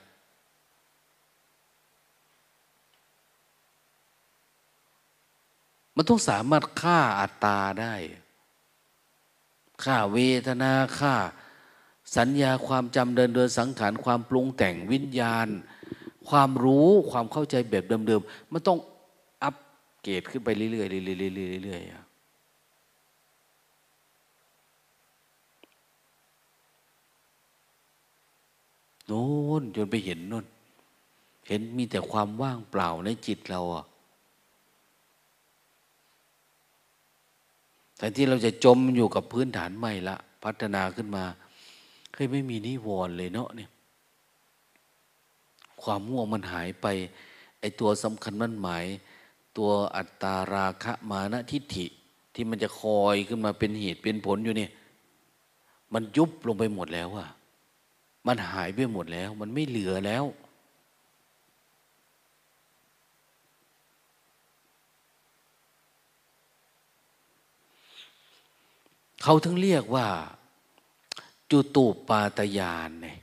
มันต้องสามารถฆ่าอัตตาได้ฆ่าเวทนาฆ่าสัญญาความจำเดินเดินสังขารความปรุงแต่งวิญญาณ ความรู้ความเข้าใจแบบเดิมๆมันต้อง เกรดขึ้นไปเรื่อยๆเรื่อยๆเรื่อยๆโน่นจนไปเห็นนู่นเห็นมีแต่ความว่างเปล่าในจิตเราอะแต่ที่เราจะจมอยู่กับพื้นฐานใหม่ละ พัฒนาขึ้นมาเคยไม่มีนิวรณ์เลยเนาะเนี่ย ความม่วงมันหายไป ไอตัวสำคัญมันหมาย ตัวอัตตาราคะมานะทิฏฐิที่มันจะคอยขึ้นมาเป็นเหตุเป็นผลอยู่เนี่ย มันยุบลงไปหมดแล้วอะมันหายไปหมดแล้ว มันไม่เหลือแล้ว เขาถึงเรียกว่า จุตูปาตยานเนี่ย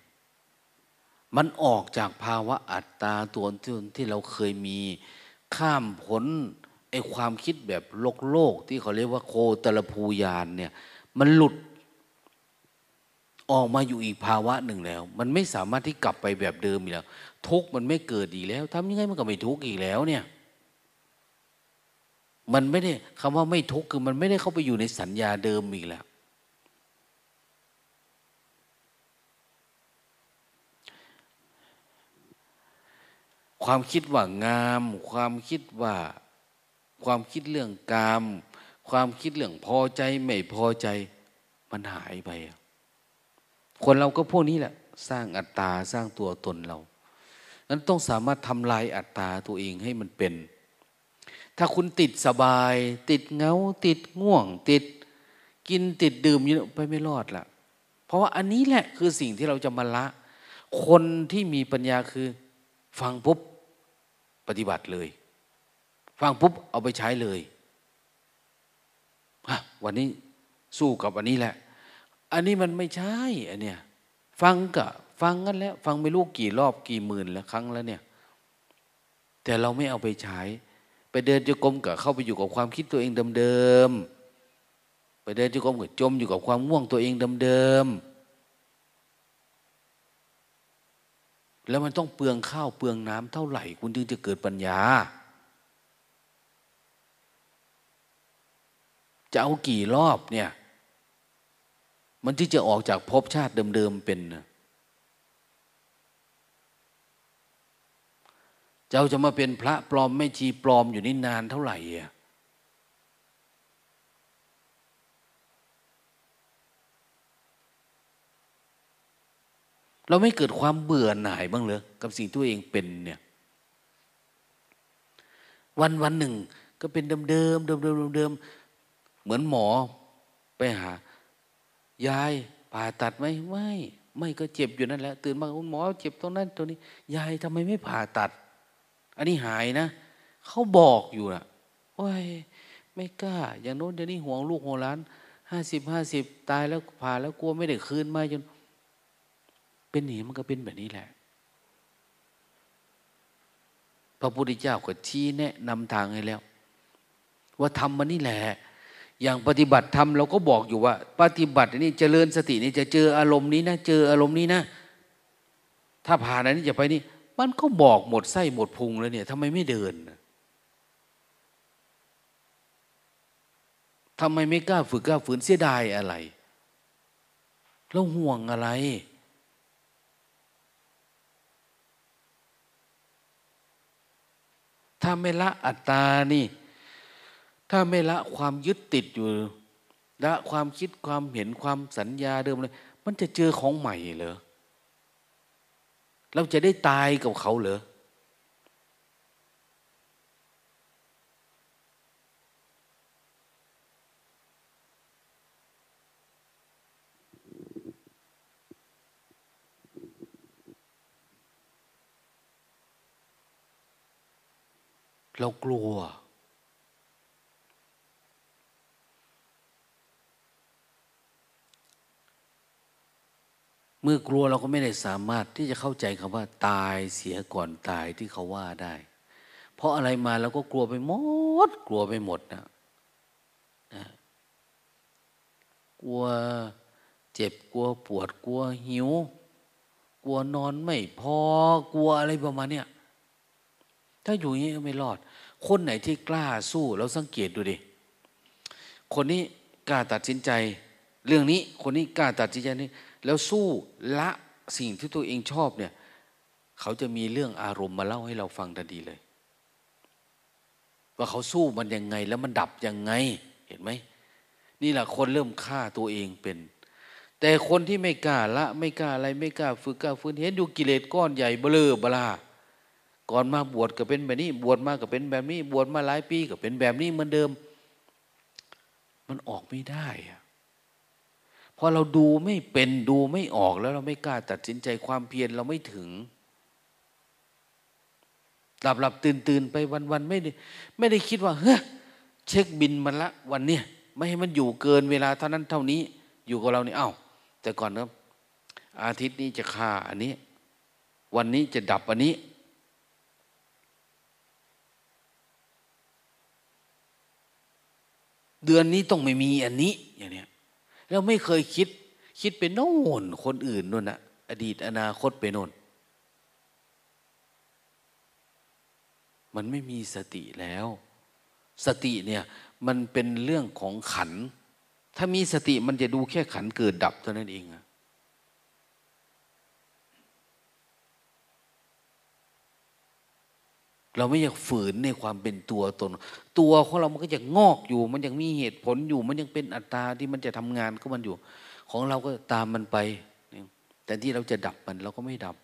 มันออกจากภาวะอัตตาตัวที่เราเคยมี ข้ามผลไอความคิดแบบโลกโลก ที่เขาเรียกว่าโคตรภูยานเนี่ย มันหลุดออกมาอยู่อีกภาวะหนึ่งแล้ว มันไม่สามารถที่กลับไปแบบเดิมอีกแล้ว ทุกมันไม่เกิดอีกแล้วทำยังไงมันก็ไม่ทุกข์อีกแล้วเนี่ย มันไม่ได้คำว่าไม่ทุกข์คือมันไม่ได้เข้าไปอยู่ในสัญญาเดิมอีกแล้ว ความคิดว่างาม ความคิดว่า ความคิดเรื่องกาม ความคิดเรื่องพอใจไม่พอใจ มันหายไป คนเราก็พวกนี้แหละ สร้างอัตตาสร้างตัวตนเรานั้นต้องสามารถทำลายอัตตาตัวเองให้มันเป็น ถ้าคุณติดสบาย ติดเงา ติดง่วง ติดกินติดดื่มอยู่ไปไม่รอดละเพราะว่าอันนี้แหละคือสิ่งที่เราจะมาละ คนที่มีปัญญาคือ ฟังปุ๊บ ปฏิบัติเลย ฟังปุ๊บเอาไปใช้เลยวันนี้สู้กับอันนี้แหละ อันนี้มันไม่ใช่อันเนี้ยฟังกะฟังกันแล้ว ฟังไม่รู้กี่รอบกี่หมื่นแล้วครั้งแล้วเนี่ย แต่เราไม่เอาไปใช้ ไปเดินจงกรมกับเข้าไปอยู่กับความคิดตัวเองเดิมๆไปเดินจงกรมกับจมอยู่กับความง่วงตัวเองเดิมๆ แล้วมันต้องเปลืองข้าวเปลืองน้ำเท่าไหร่ คุณถึงจะเกิดปัญญา จะเอากี่รอบเนี่ย มันที่จะออกจากภพชาติเดิมๆเป็นเจ้าจะมาเป็นพระปลอมไม่ชีปลอมอยู่นี่นานเท่าไหร่อะ เราไม่เกิดความเบื่อหน่ายบ้างเลยกับสิ่งตัวเองเป็นเนี่ยวันวันหนึ่ง ก็เป็นเดิมเดิมเดิมเดิมเดิมเหมือนหมอไปหายายผ่าตัดไหมไม่ไม่ก็เจ็บอยู่นั่นแหละตื่นมาคุณหมอเจ็บตรงนั้นตรงนี้ ยายทำไมไม่ผ่าตัด อันนี้หายนะเขาบอกอยู่นะโอ้ยไม่กล้า อย่างโน้นเดี๋ยวนี้ห่วงลูกห่วงหลานห้าสิบห้าสิบตายแล้วผ่าแล้วกลัวไม่ได้คืนมาจน เป็นหนีมันก็เป็นแบบนี้แหละ พระพุทธเจ้าก็ชี้แนะนำทางให้แล้ว ว่าทำมันนี่แหละ อย่างปฏิบัติธรรมเราก็บอกอยู่ว่า ปฏิบัตินี่เจริญสตินี่จะเจออารมณ์นี้นะเจออารมณ์นี้นะ ถ้าผ่านอันนี้จะไปนี่ มันก็บอกหมดไส้หมดพุงแล้วเนี่ยทำไมไม่เดินทำไมไม่กล้าฝึกกล้าฝืนเสียดายอะไรเราห่วงอะไร ถ้าไม่ละอัตตานี่ ถ้าไม่ละความยึดติดอยู่ละความคิดความเห็นความสัญญาเดิมเลยมันจะเจอของใหม่เหรอเราจะได้ตายกับเขาเหรอ เรากลัว เมื่อกลัวเราก็ไม่ได้สามารถที่จะเข้าใจคำว่า ตายเสียก่อนตายที่เขาว่าได้ เพราะอะไรมาเราก็กลัวไปหมด กลัวไปหมดนะนะกลัวเจ็บกลัวปวดกลัวหิว กลัวนอนไม่พอกลัวอะไรประมาณเนี้ยถ้าอยู่อย่างนี้ไม่รอด คนไหนที่กล้าสู้เราสังเกตดูดิ คนนี้กล้าตัดสินใจ เรื่องนี้คนนี้กล้าตัดสินใจนี้ แล้วสู้ละสิ่งที่ตัวเองชอบเนี่ย เขาจะมีเรื่องอารมณ์มาเล่าให้เราฟังทันทีเลย ว่าเขาสู้มันยังไงแล้วมันดับยังไง เห็นไหมนี่แหละคนเริ่มฆ่าตัวเองเป็น แต่คนที่ไม่กล้าละ ไม่กล้าอะไรไม่กล้าฝึกกล้าฟื้นเห็นอยู่กิเลสก้อนใหญ่เบลอบลา ก่อนมาบวชก็เป็นแบบนี้ บวชมาก็เป็นแบบนี้ บวชมาหลายปีก็เป็นแบบนี้เหมือนเดิม มันออกไม่ได้พอเราดูไม่เป็นดูไม่ออกแล้วเราไม่กล้าตัดสินใจความเพียรเราไม่ถึงหลับหลับตื่นตื่นไปวันวันไม่ได้ไม่ได้คิดว่าเฮ้ยเช็คบินมันละวันเนี้ยไม่ให้มันอยู่เกินเวลาเท่านั้นเท่านี้ อยู่กับเราเนี่ยเอา้า แต่ก่อนเนะอาทิตย์นี้จะฆ่าอันนี้ วันนี้จะดับอันนี้ เดือนนี้ต้องไม่มีอันนี้อย่างเนี้ยแล้วไม่เคยคิด คิดไปโน่นคนอื่นนู่นนะอดีตอนาคตไปโน่น มันไม่มีสติแล้ว สติเนี่ยมันเป็นเรื่องของขัน ถ้ามีสติมันจะดูแค่ขันเกิดดับเท่านั้นเองอะ เราไม่อยากฝืนในความเป็นตัวตน ตัวของเรามันก็ยังงอกอยู่ มันยังมีเหตุผลอยู่ มันยังเป็นอัตตาที่มันจะทำงานก็มันอยู่ ของเราก็ตามมันไป แต่ที่เราจะดับมันเราก็ไม่ดับ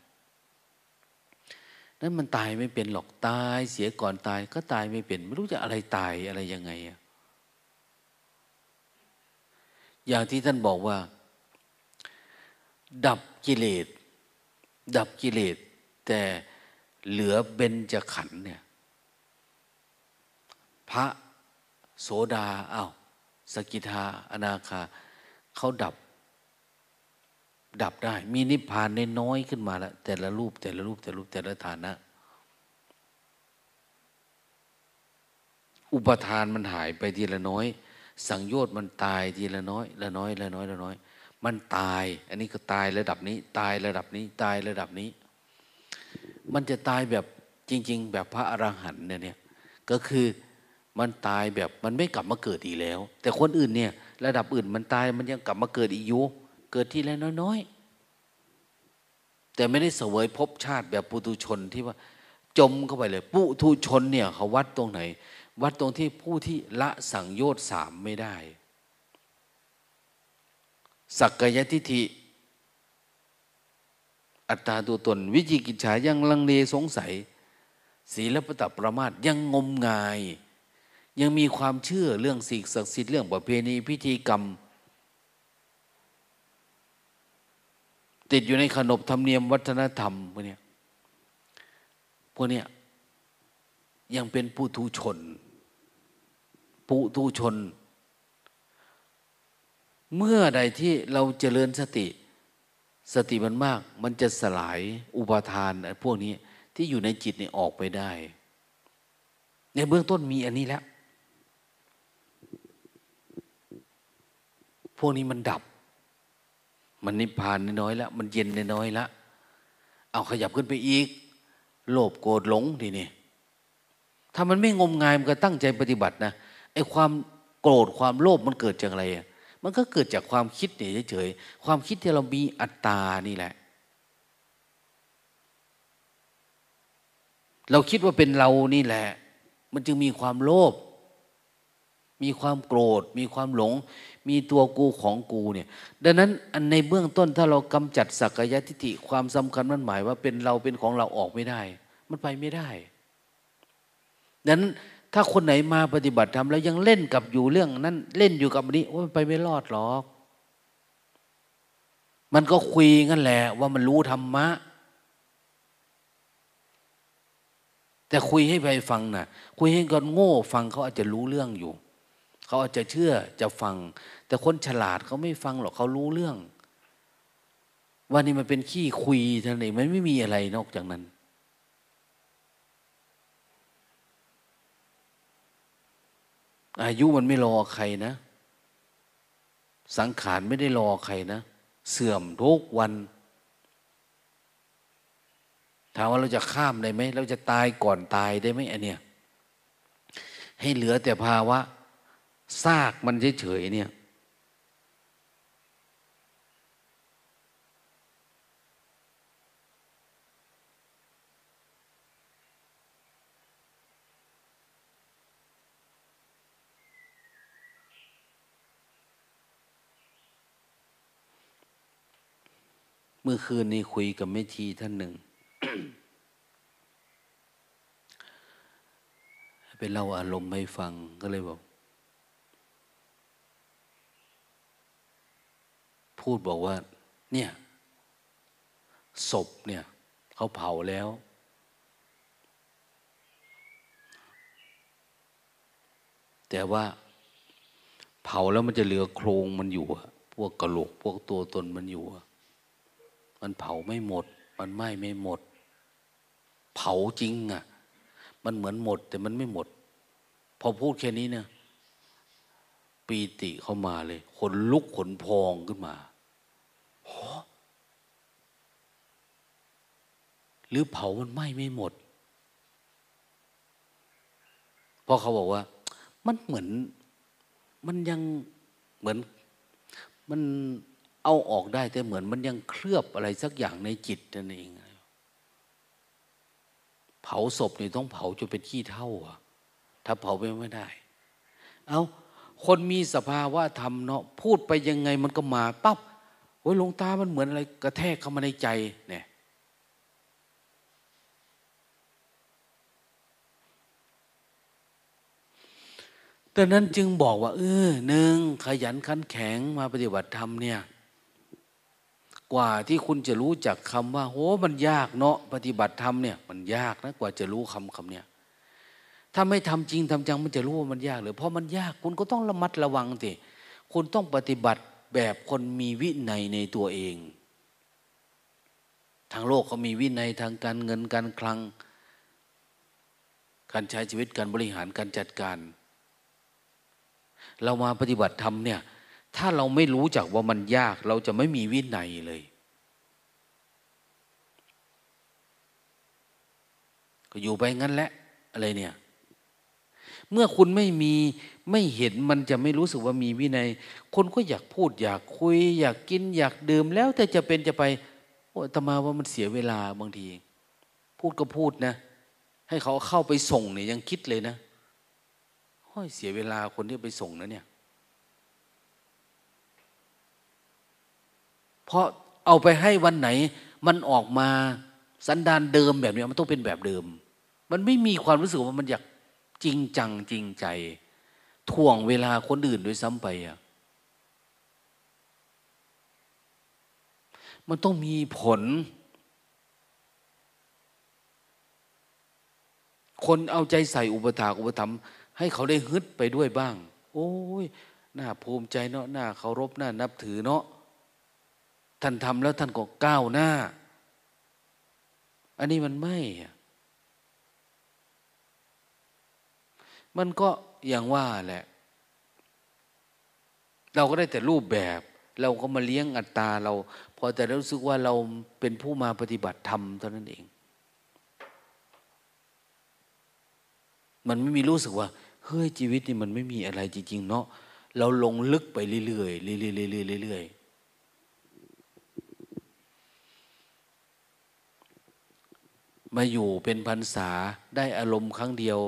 นั้นมันตายไม่เป็นหรอกตายเสียก่อนตายก็ตายไม่เป็น ไม่รู้จะอะไรตายอะไรยังไง อย่างที่ท่านบอกว่า ดับกิเลสดับกิเลสแต่ เหลือเบญจขันเนี่ย พระโสดาอา้าวสกิทาอนาคาเขาดับ ดับได้ มีนิพพานน้อยขึ้นมาแล้วแต่ละรูป แต่ละรูป แต่ละรูปแต่ละฐานะ อุปทานมันหายไปทีละน้อย สังโยชน์มันตายทีละน้อย ละน้อย ละน้อย ละน้อย มันตาย อันนี้ก็ตายระดับนี้ ตายระดับนี้ ตายระดับนี้ มันจะตายแบบจริง ๆ แบบพระอรหันต์เนี่ยก็คือมันตายแบบมันไม่กลับมาเกิดอีกแล้ว แต่คนอื่นเนี่ย ระดับอื่นมันตายมันยังกลับมาเกิดอีกอยู่เกิดที่และน้อยๆ แต่ไม่ได้เสวยภพชาติแบบปุถุชนที่ว่า จมเข้าไปเลย ปุถุชนเนี่ยเขาวัดตรงไหน วัดตรงที่ผู้ที่ละสังโยชน์สามไม่ได้สักกายทิฏฐิ อัตตาตัวตน วิจิกิจฉายังลังเลสงสัย ศีลปตประมาทยังงมงาย ยังมีความเชื่อเรื่องสิ่งศักดิ์สิทธิ์เรื่องประเพณีพิธีกรรม ติดอยู่ในขนบธรรมเนียมวัฒนธรรมพวกนี้พวกนี้ยังเป็นปุถุชนปุถุชน เมื่อใดที่เราเจริญสติ สติมันมาก มันจะสลายอุปาทานพวกนี้ที่อยู่ในจิตนี่ออกไปได้ ในเบื้องต้นมีอันนี้แล้ว พวกนี้มันดับ มันนิพพานน้อยแล้ว มันเย็นน้อยแล้ว เอาขยับขึ้นไปอีก โลภโกรธหลงทีนี่ ถ้ามันไม่งมงายมันก็ตั้งใจปฏิบัตินะไอ้ความโกรธความโลภมันเกิดจากอะไรอะ มันก็เกิดจากความคิดเนี่ยเฉยๆความคิดที่เรามีอัตตานี่แหละ เราคิดว่าเป็นเรานี่แหละ มันจึงมีความโลภมีความโกรธ มีความหลง มีตัวกูของกูเนี่ย ดังนั้นอันในเบื้องต้นถ้าเรากำจัดสักยะทิฏฐิความสำคัญมันหมายว่าเป็นเราเป็นของเราออกไม่ได้ มันไปไม่ได้ดังนั้น ถ้าคนไหนมาปฏิบัติธรรมแล้วยังเล่นกับอยู่เรื่องนั้นเล่นอยู่กับนี้ว่ามันไปไม่รอดหรอก มันก็คุยกันแหละ ว่ามันรู้ธรรมะ แต่คุยให้ไปฟังนะ่ะ คุยให้คนโง่ฟังเขาอาจจะรู้เรื่องอยู่ เขาอาจจะเชื่อจะฟัง แต่คนฉลาดเขาไม่ฟังหรอกเขารู้เรื่องว่านี่มันเป็นขี้คุยเท่านั้นเองมันไม่มีอะไรนอกจากนั้น อายุมันไม่รอใครนะ สังขารไม่ได้รอใครนะ เสื่อมทุกวัน ถามว่าเราจะข้ามได้ไหม เราจะตายก่อนตายได้ไหมอันเนี้ยให้เหลือแต่ภาวะซากมันเฉยๆเนี่ย เมื่อคืนนี้คุยกับแม่ชีท่านหนึ่ง เป็นเล่าอารมณ์ให้ฟังก็เลยบอก พูดบอกว่า เนี่ยศพเนี่ยเขาเผาแล้ว แต่ว่าเผาแล้วมันจะเหลือโครงมันอยู่ พวกกระโหลก พวกตัวตนมันอยู่ มันเผาไม่หมด มันไหม้ไม่หมด เผาจริงอะ่ะ มันเหมือนหมด แต่มันไม่หมด พอพูดแค่นี้เนี่ยปีติเข้ามาเลยขนลุกขนพองขึ้นมาโหรือเผามันไหม้ไม่หมดเพราะเขาบอกว่า มันเหมือน มันยังเหมือน มัน เอาออกได้แต่เหมือนมันยังเคลือบอะไรสักอย่างในจิตนั่นเอง เผาศพนี่ต้องเผาจนเป็นขี้เท่าอะถ้าเผาไปไม่ได้ เอาคนมีสภาวะธรรมเนาะพูดไปยังไงมันก็มาปั๊บโอ้ยลงตามันเหมือนอะไรกระแทกเข้ามาในใจเนี่ยดังนั้นจึงบอกว่า เออหนึ่งขยันขันแข็งมาปฏิบัติธรรมเนี่ย กว่าที่คุณจะรู้จักคำว่าโหมันยากเนาะปฏิบัติธรรมเนี่ยมันยากนะกว่าจะรู้คำคำเนี้ยถ้าไม่ทำจริงทำจังมันจะรู้ว่ามันยากหรือเพราะมันยากคุณก็ต้องระมัดระวังสิคุณต้องปฏิบัติแบบคนมีวินัยในตัวเอง ทางโลกเขามีวินัยทางการเงินการคลัง การใช้ชีวิตการบริหารการจัดการ เรามาปฏิบัติธรรมเนี่ย ถ้าเราไม่รู้จักว่ามันยากเราจะไม่มีวินัยเลย ก็อยู่ไปงั้นแหละ อะไรเนี่ย เมื่อคุณไม่มีไม่เห็นมันจะไม่รู้สึกว่ามีวินัย คนก็อยากพูดอยากคุย อยากกินอยากดื่มแล้วแต่จะเป็นจะไป โอ้ตมาว่ามันเสียเวลาบางที พูดก็พูดนะ ให้เขาเข้าไปส่งเนี่ยยังคิดเลยนะห้อยเสียเวลาคนที่ไปส่งนะเนี่ย เพราะเอาไปให้วันไหน มันออกมาสันดานเดิมแบบนี้มันต้องเป็นแบบเดิม มันไม่มีความรู้สึกว่ามันอยากจริงจังจริงใจท่วงเวลาคนอื่นด้วยซ้ำไปอะมันต้องมีผล คนเอาใจใส่อุปถากอุปถัมให้เขาได้ฮึดไปด้วยบ้าง โอ้ยน่าภูมิใจเนาะน่าเคารพน่านับถือเนาะ ท่านทำแล้วท่านก็ก้าวหน้า อันนี้มันไม่ มันก็อย่างว่าแหละ เราก็ได้แต่รูปแบบ เราก็มาเลี้ยงอัตตาเรา พอแต่รู้สึกว่าเราเป็นผู้มาปฏิบัติธรรมเท่านั้นเอง มันไม่มีรู้สึกว่า เฮ้ยชีวิตนี่มันไม่มีอะไรจริง ๆ เนาะ เราลงลึกไปเรื่อยๆเรื่อยๆเรื่อยๆ มาอยู่เป็นพรรษาได้อารมณ์ครั้งเดียว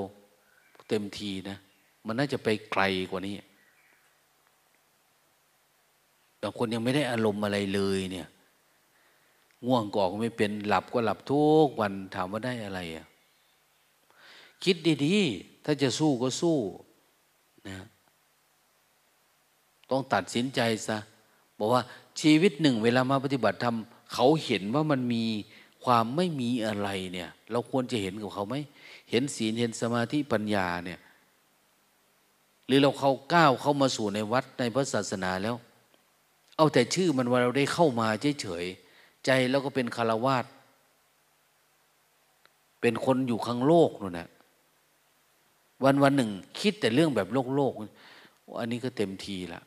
เต็มทีนะ มันน่าจะไปไกลกว่านี้บางคนยังไม่ได้อารมณ์อะไรเลยเนี่ยง่วงก็ออกไม่เป็นหลับก็หลับทุกวันถามว่าได้อะไรอะคิดดีๆ ถ้าจะสู้ก็สู้นะต้องตัดสินใจซะ บอกว่าชีวิตหนึ่งเวลามาปฏิบัติธรรมเขาเห็นว่ามันมี ความไม่มีอะไรเนี่ย เราควรจะเห็นกับเขาไหมเห็นศีลเห็นสมาธิปัญญาเนี่ย หรือเราเขาก้าวเข้ามาสู่ในวัดในพระศาสนาแล้ว เอาแต่ชื่อมันว่าเราได้เข้ามาเฉยๆใจแล้วก็เป็นคารวาสเป็นคนอยู่ข้างโลกนู่นนะวันวันหนึ่ง คิดแต่เรื่องแบบโลกโลกอันนี้ก็เต็มทีละ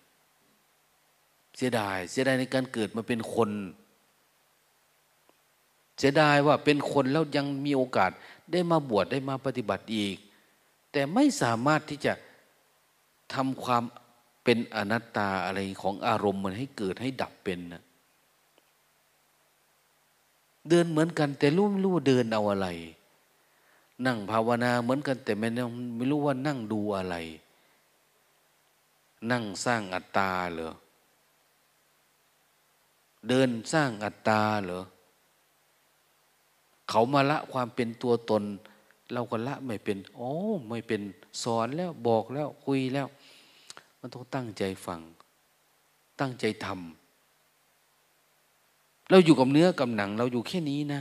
เสียดาย เสียดายในการเกิดมาเป็นคน เสียดายว่าเป็นคนแล้วยังมีโอกาสได้มาบวชได้มาปฏิบัติอีก แต่ไม่สามารถที่จะทำความเป็นอนัตตาอะไรของอารมณ์มันให้เกิดให้ดับเป็นนะเดินเหมือนกัน แต่รู้ไม่รู้เดินเอาอะไร นั่งภาวนาเหมือนกัน แต่ไม่ไม่รู้ว่านั่งดูอะไร นั่งสร้างอัตตาเหรอเดินสร้างอัตตาเหรอ เขามาละความเป็นตัวตน เราก็ละไม่เป็นโอ้ไม่เป็นสอนแล้วบอกแล้วคุยแล้ว มันต้องตั้งใจฟัง ตั้งใจทำเราอยู่กับเนื้อกับหนัง เราอยู่แค่นี้นะ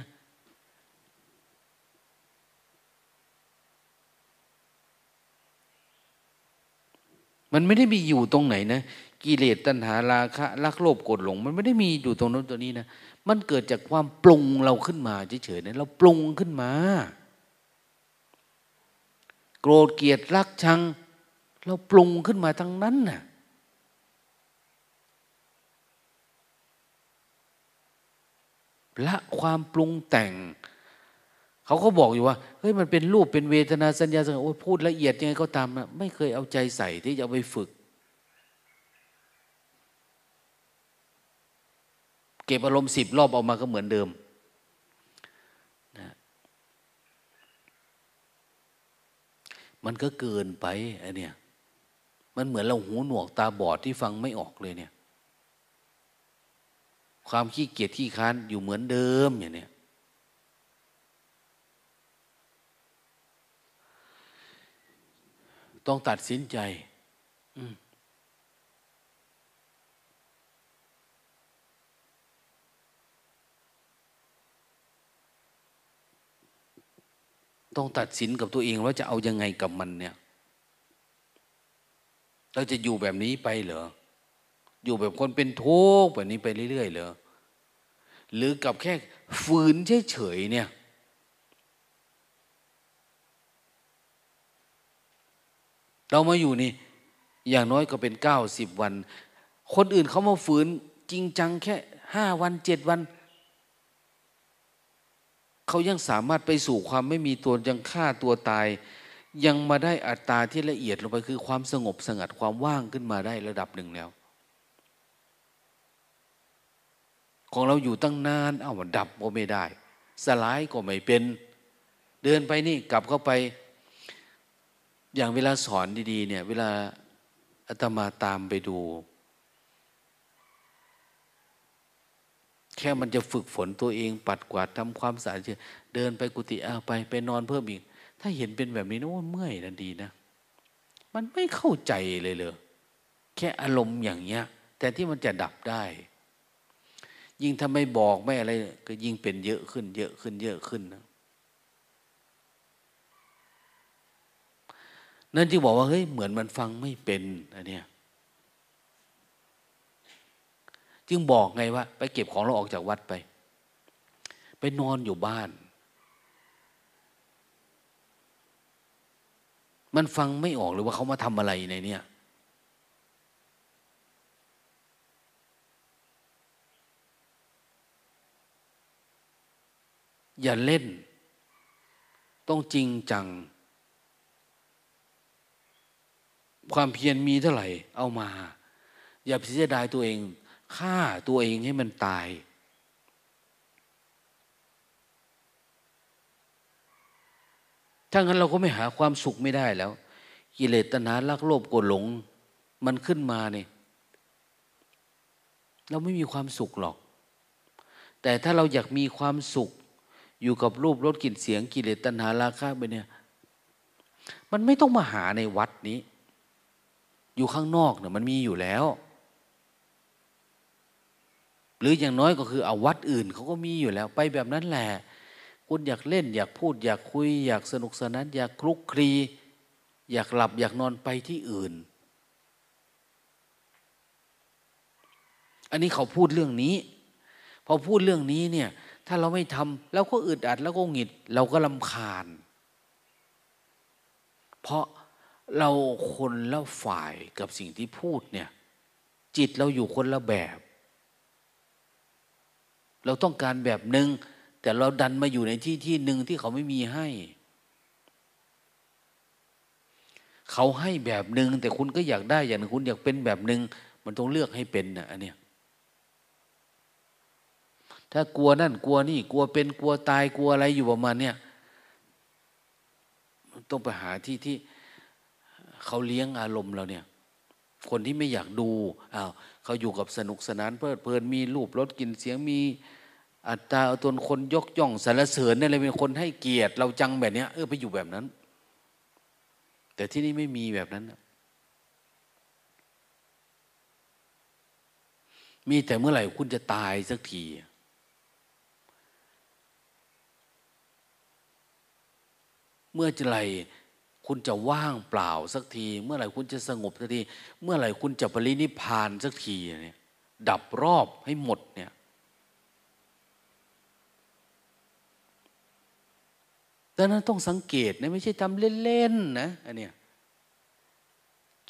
มันไม่ได้มีอยู่ตรงไหนนะ กิเลสตัณหาราคะรักโลภโกรธหลง มันไม่ได้มีอยู่ตรงนั้นตัวนี้นะ มันเกิดจากความปรุงเราขึ้นมาเฉยๆนะเราปรุงขึ้นมา โกรธเกลียดรักชัง เราปรุงขึ้นมาทั้งนั้นน่ะละความปรุงแต่ง เขาก็บอกอยู่ว่าเฮ้ยมันเป็นรูปเป็นเวทนาสัญญาสังโอ้พูดละเอียดยังไงก็ตามนะไม่เคยเอาใจใส่ที่จะเอาไปฝึก เก็บอารมณ์สิบรอบออกมาก็เหมือนเดิมนะมันก็เกินไปไอเนี่ยมันเหมือนเราหูหนวกตาบอดที่ฟังไม่ออกเลยเนี่ย ความขี้เกียจขี้ค้านอยู่เหมือนเดิมอย่างเนี้ยต้องตัดสินใจ ต้องตัดสินกับตัวเองว่าจะเอายังไงกับมันเนี่ย เราจะอยู่แบบนี้ไปเหรอ อยู่แบบคนเป็นทุกข์แบบนี้ไปเรื่อยๆเหรอ หรือกับแค่ฝืนเฉยๆเนี่ย เรามาอยู่นี่ อย่างน้อยก็เป็นเก้าสิบวัน คนอื่นเขามาฝืนจริงจังแค่ห้าวันเจ็ดวัน เขายังสามารถไปสู่ความไม่มีตัวยังฆ่าตัวตาย ยังมาได้อัตตาที่ละเอียดลงไปคือความสงบสงัดความว่างขึ้นมาได้ระดับหนึ่งแล้ว ของเราอยู่ตั้งนานเอามันดับก็ไม่ได้ สลายก็ไม่เป็น เดินไปนี่กลับเข้าไป อย่างเวลาสอนดีๆเนี่ยเวลาอาตมาตามไปดู แค่มันจะฝึกฝนตัวเอง ปัดกวาดทำความสะอาดเดินไปกุฏิเอาไปไปนอนเพิ่มอีก ถ้าเห็นเป็นแบบนี้นะว่าเมื่อยนั่นดีนะ มันไม่เข้าใจเลยเลยแค่อารมณ์อย่างเงี้ย แต่ที่มันจะดับได้ ยิ่งถ้าไม่บอกไม่อะไร ก็ยิ่งเป็นเยอะขึ้น เยอะขึ้น เยอะขึ้นนะนั่นที่บอกว่าเฮ้ยเหมือนมันฟังไม่เป็นอันเนี้ย จึงบอกไงว่า ไปเก็บของเราออกจากวัดไป ไปนอนอยู่บ้าน มันฟังไม่ออกหรือว่าเขามาทำอะไรในเนี้ยอย่าเล่น ต้องจริงจัง ความเพียรมีเท่าไหร่ เอามา อย่าพิจารณาตัวเอง ฆ่าตัวเองให้มันตาย ถ้างั้นเราก็ไม่หาความสุขไม่ได้แล้ว กิเลสตัณหาลักโลภโกรธหลง มันขึ้นมาเนี่ยเราไม่มีความสุขหรอก แต่ถ้าเราอยากมีความสุข อยู่กับรูปรสกลิ่นเสียงกิเลสตัณหาราคะไปเนี่ย มันไม่ต้องมาหาในวัดนี้ อยู่ข้างนอกเนี่ยมันมีอยู่แล้ว หรืออย่างน้อยก็คือเอาวัดอื่นเขาก็มีอยู่แล้วไปแบบนั้นแหละ คุณอยากเล่น อยากพูด อยากคุย อยากสนุกสนานอยากคลุกคลี อยากหลับ อยากนอนไปที่อื่น อันนี้เขาพูดเรื่องนี้ พอพูดเรื่องนี้เนี่ย ถ้าเราไม่ทำเราก็อึดอัดแล้วก็หงิด เราก็ลำคาญ เพราะเราคนละฝ่ายกับสิ่งที่พูดเนี่ย จิตเราอยู่คนละแบบ เราต้องการแบบหนึ่งแต่เราดันมาอยู่ในที่ที่หนึ่งที่เขาไม่มีให้ เขาให้แบบหนึ่งแต่คุณก็อยากได้อย่างนึงคุณอยากเป็นแบบหนึ่งมันต้องเลือกให้เป็นนะอันเนี้ยถ้ากลัวนั่นกลัวนี่กลัวเป็นกลัวตายกลัวอะไรอยู่ประมาณเนี้ยต้องไปหาที่ที่เขาเลี้ยงอารมณ์เราเนี่ย คนที่ไม่อยากดูอ้าว เขาอยู่กับสนุกสนานเพลิดเพลินมีรูปรสกลิ่นเสียงมีอัตตาตนคนยกย่องสรรเสริญนี่เลยเป็นคนให้เกียรติ เราจังแบบนี้เออไปอยู่แบบนั้น แต่ที่นี่ไม่มีแบบนั้น มีแต่เมื่อไหร่คุณจะตายสักทีเมื่อจะไร คุณจะว่างเปล่าสักที เมื่อไหร่คุณจะสงบสักที เมื่อไหร่คุณจะปรินิพานสักทีเนี่ยดับรอบให้หมดเนี่ยดังนั้นต้องสังเกตนะไม่ใช่ทำเล่นๆนะอันเนี้ย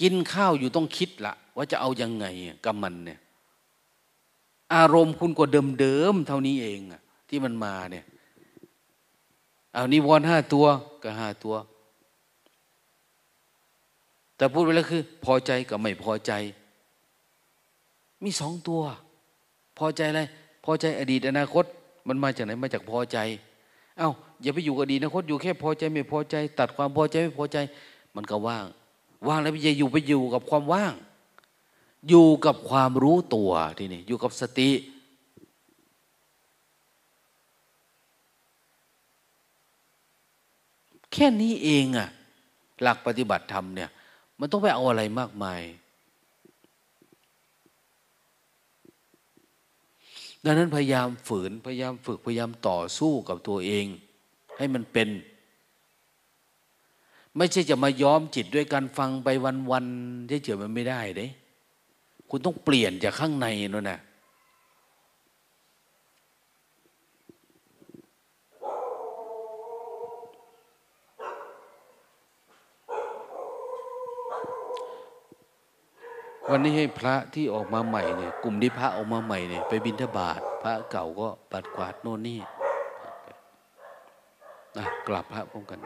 กินข้าวอยู่ต้องคิดละว่าจะเอายังไงกับมันเนี่ยอารมณ์คุณก็เดิมๆเท่านี้เองอะที่มันมาเนี่ยเอานิวรณ์ห้าตัวก็ห้าตัว แต่พูดไปแล้วคือ พอใจกับไม่พอใจ มีสองตัว พอใจอะไร พอใจอดีตอนาคต มันมาจากไหนมาจากพอใจ เอา้าอย่าไปอยู่กับอดีตอนาคตอยู่แค่พอใจไม่พอใจ ตัดความพอใจไม่พอใจ มันก็ว่าง ว่างแล้วอย่าอยู่ไปอยู่กับความว่าง อยู่กับความรู้ตัวทีนี้อยู่กับสติแค่นี้เองอะหลักปฏิบัติธรรมเนี่ย มันต้องไปเอาอะไรมากมาย ดังนั้นพยายามฝืน พยายามฝึก พยายามต่อสู้กับตัวเอง ให้มันเป็น ไม่ใช่จะมาย้อมจิตด้วยการฟังไปวันๆเฉยๆมันไม่ได้เด้ คุณต้องเปลี่ยนจากข้างในนั่นนะ วันนี้ให้พระที่ออกมาใหม่เนี่ยกลุ่มที่พระออกมาใหม่เนี่ยไปบิณฑบาตพระเก่าก็ปัดกวาดโน่นนี่นะกลับพระพร้อมกัน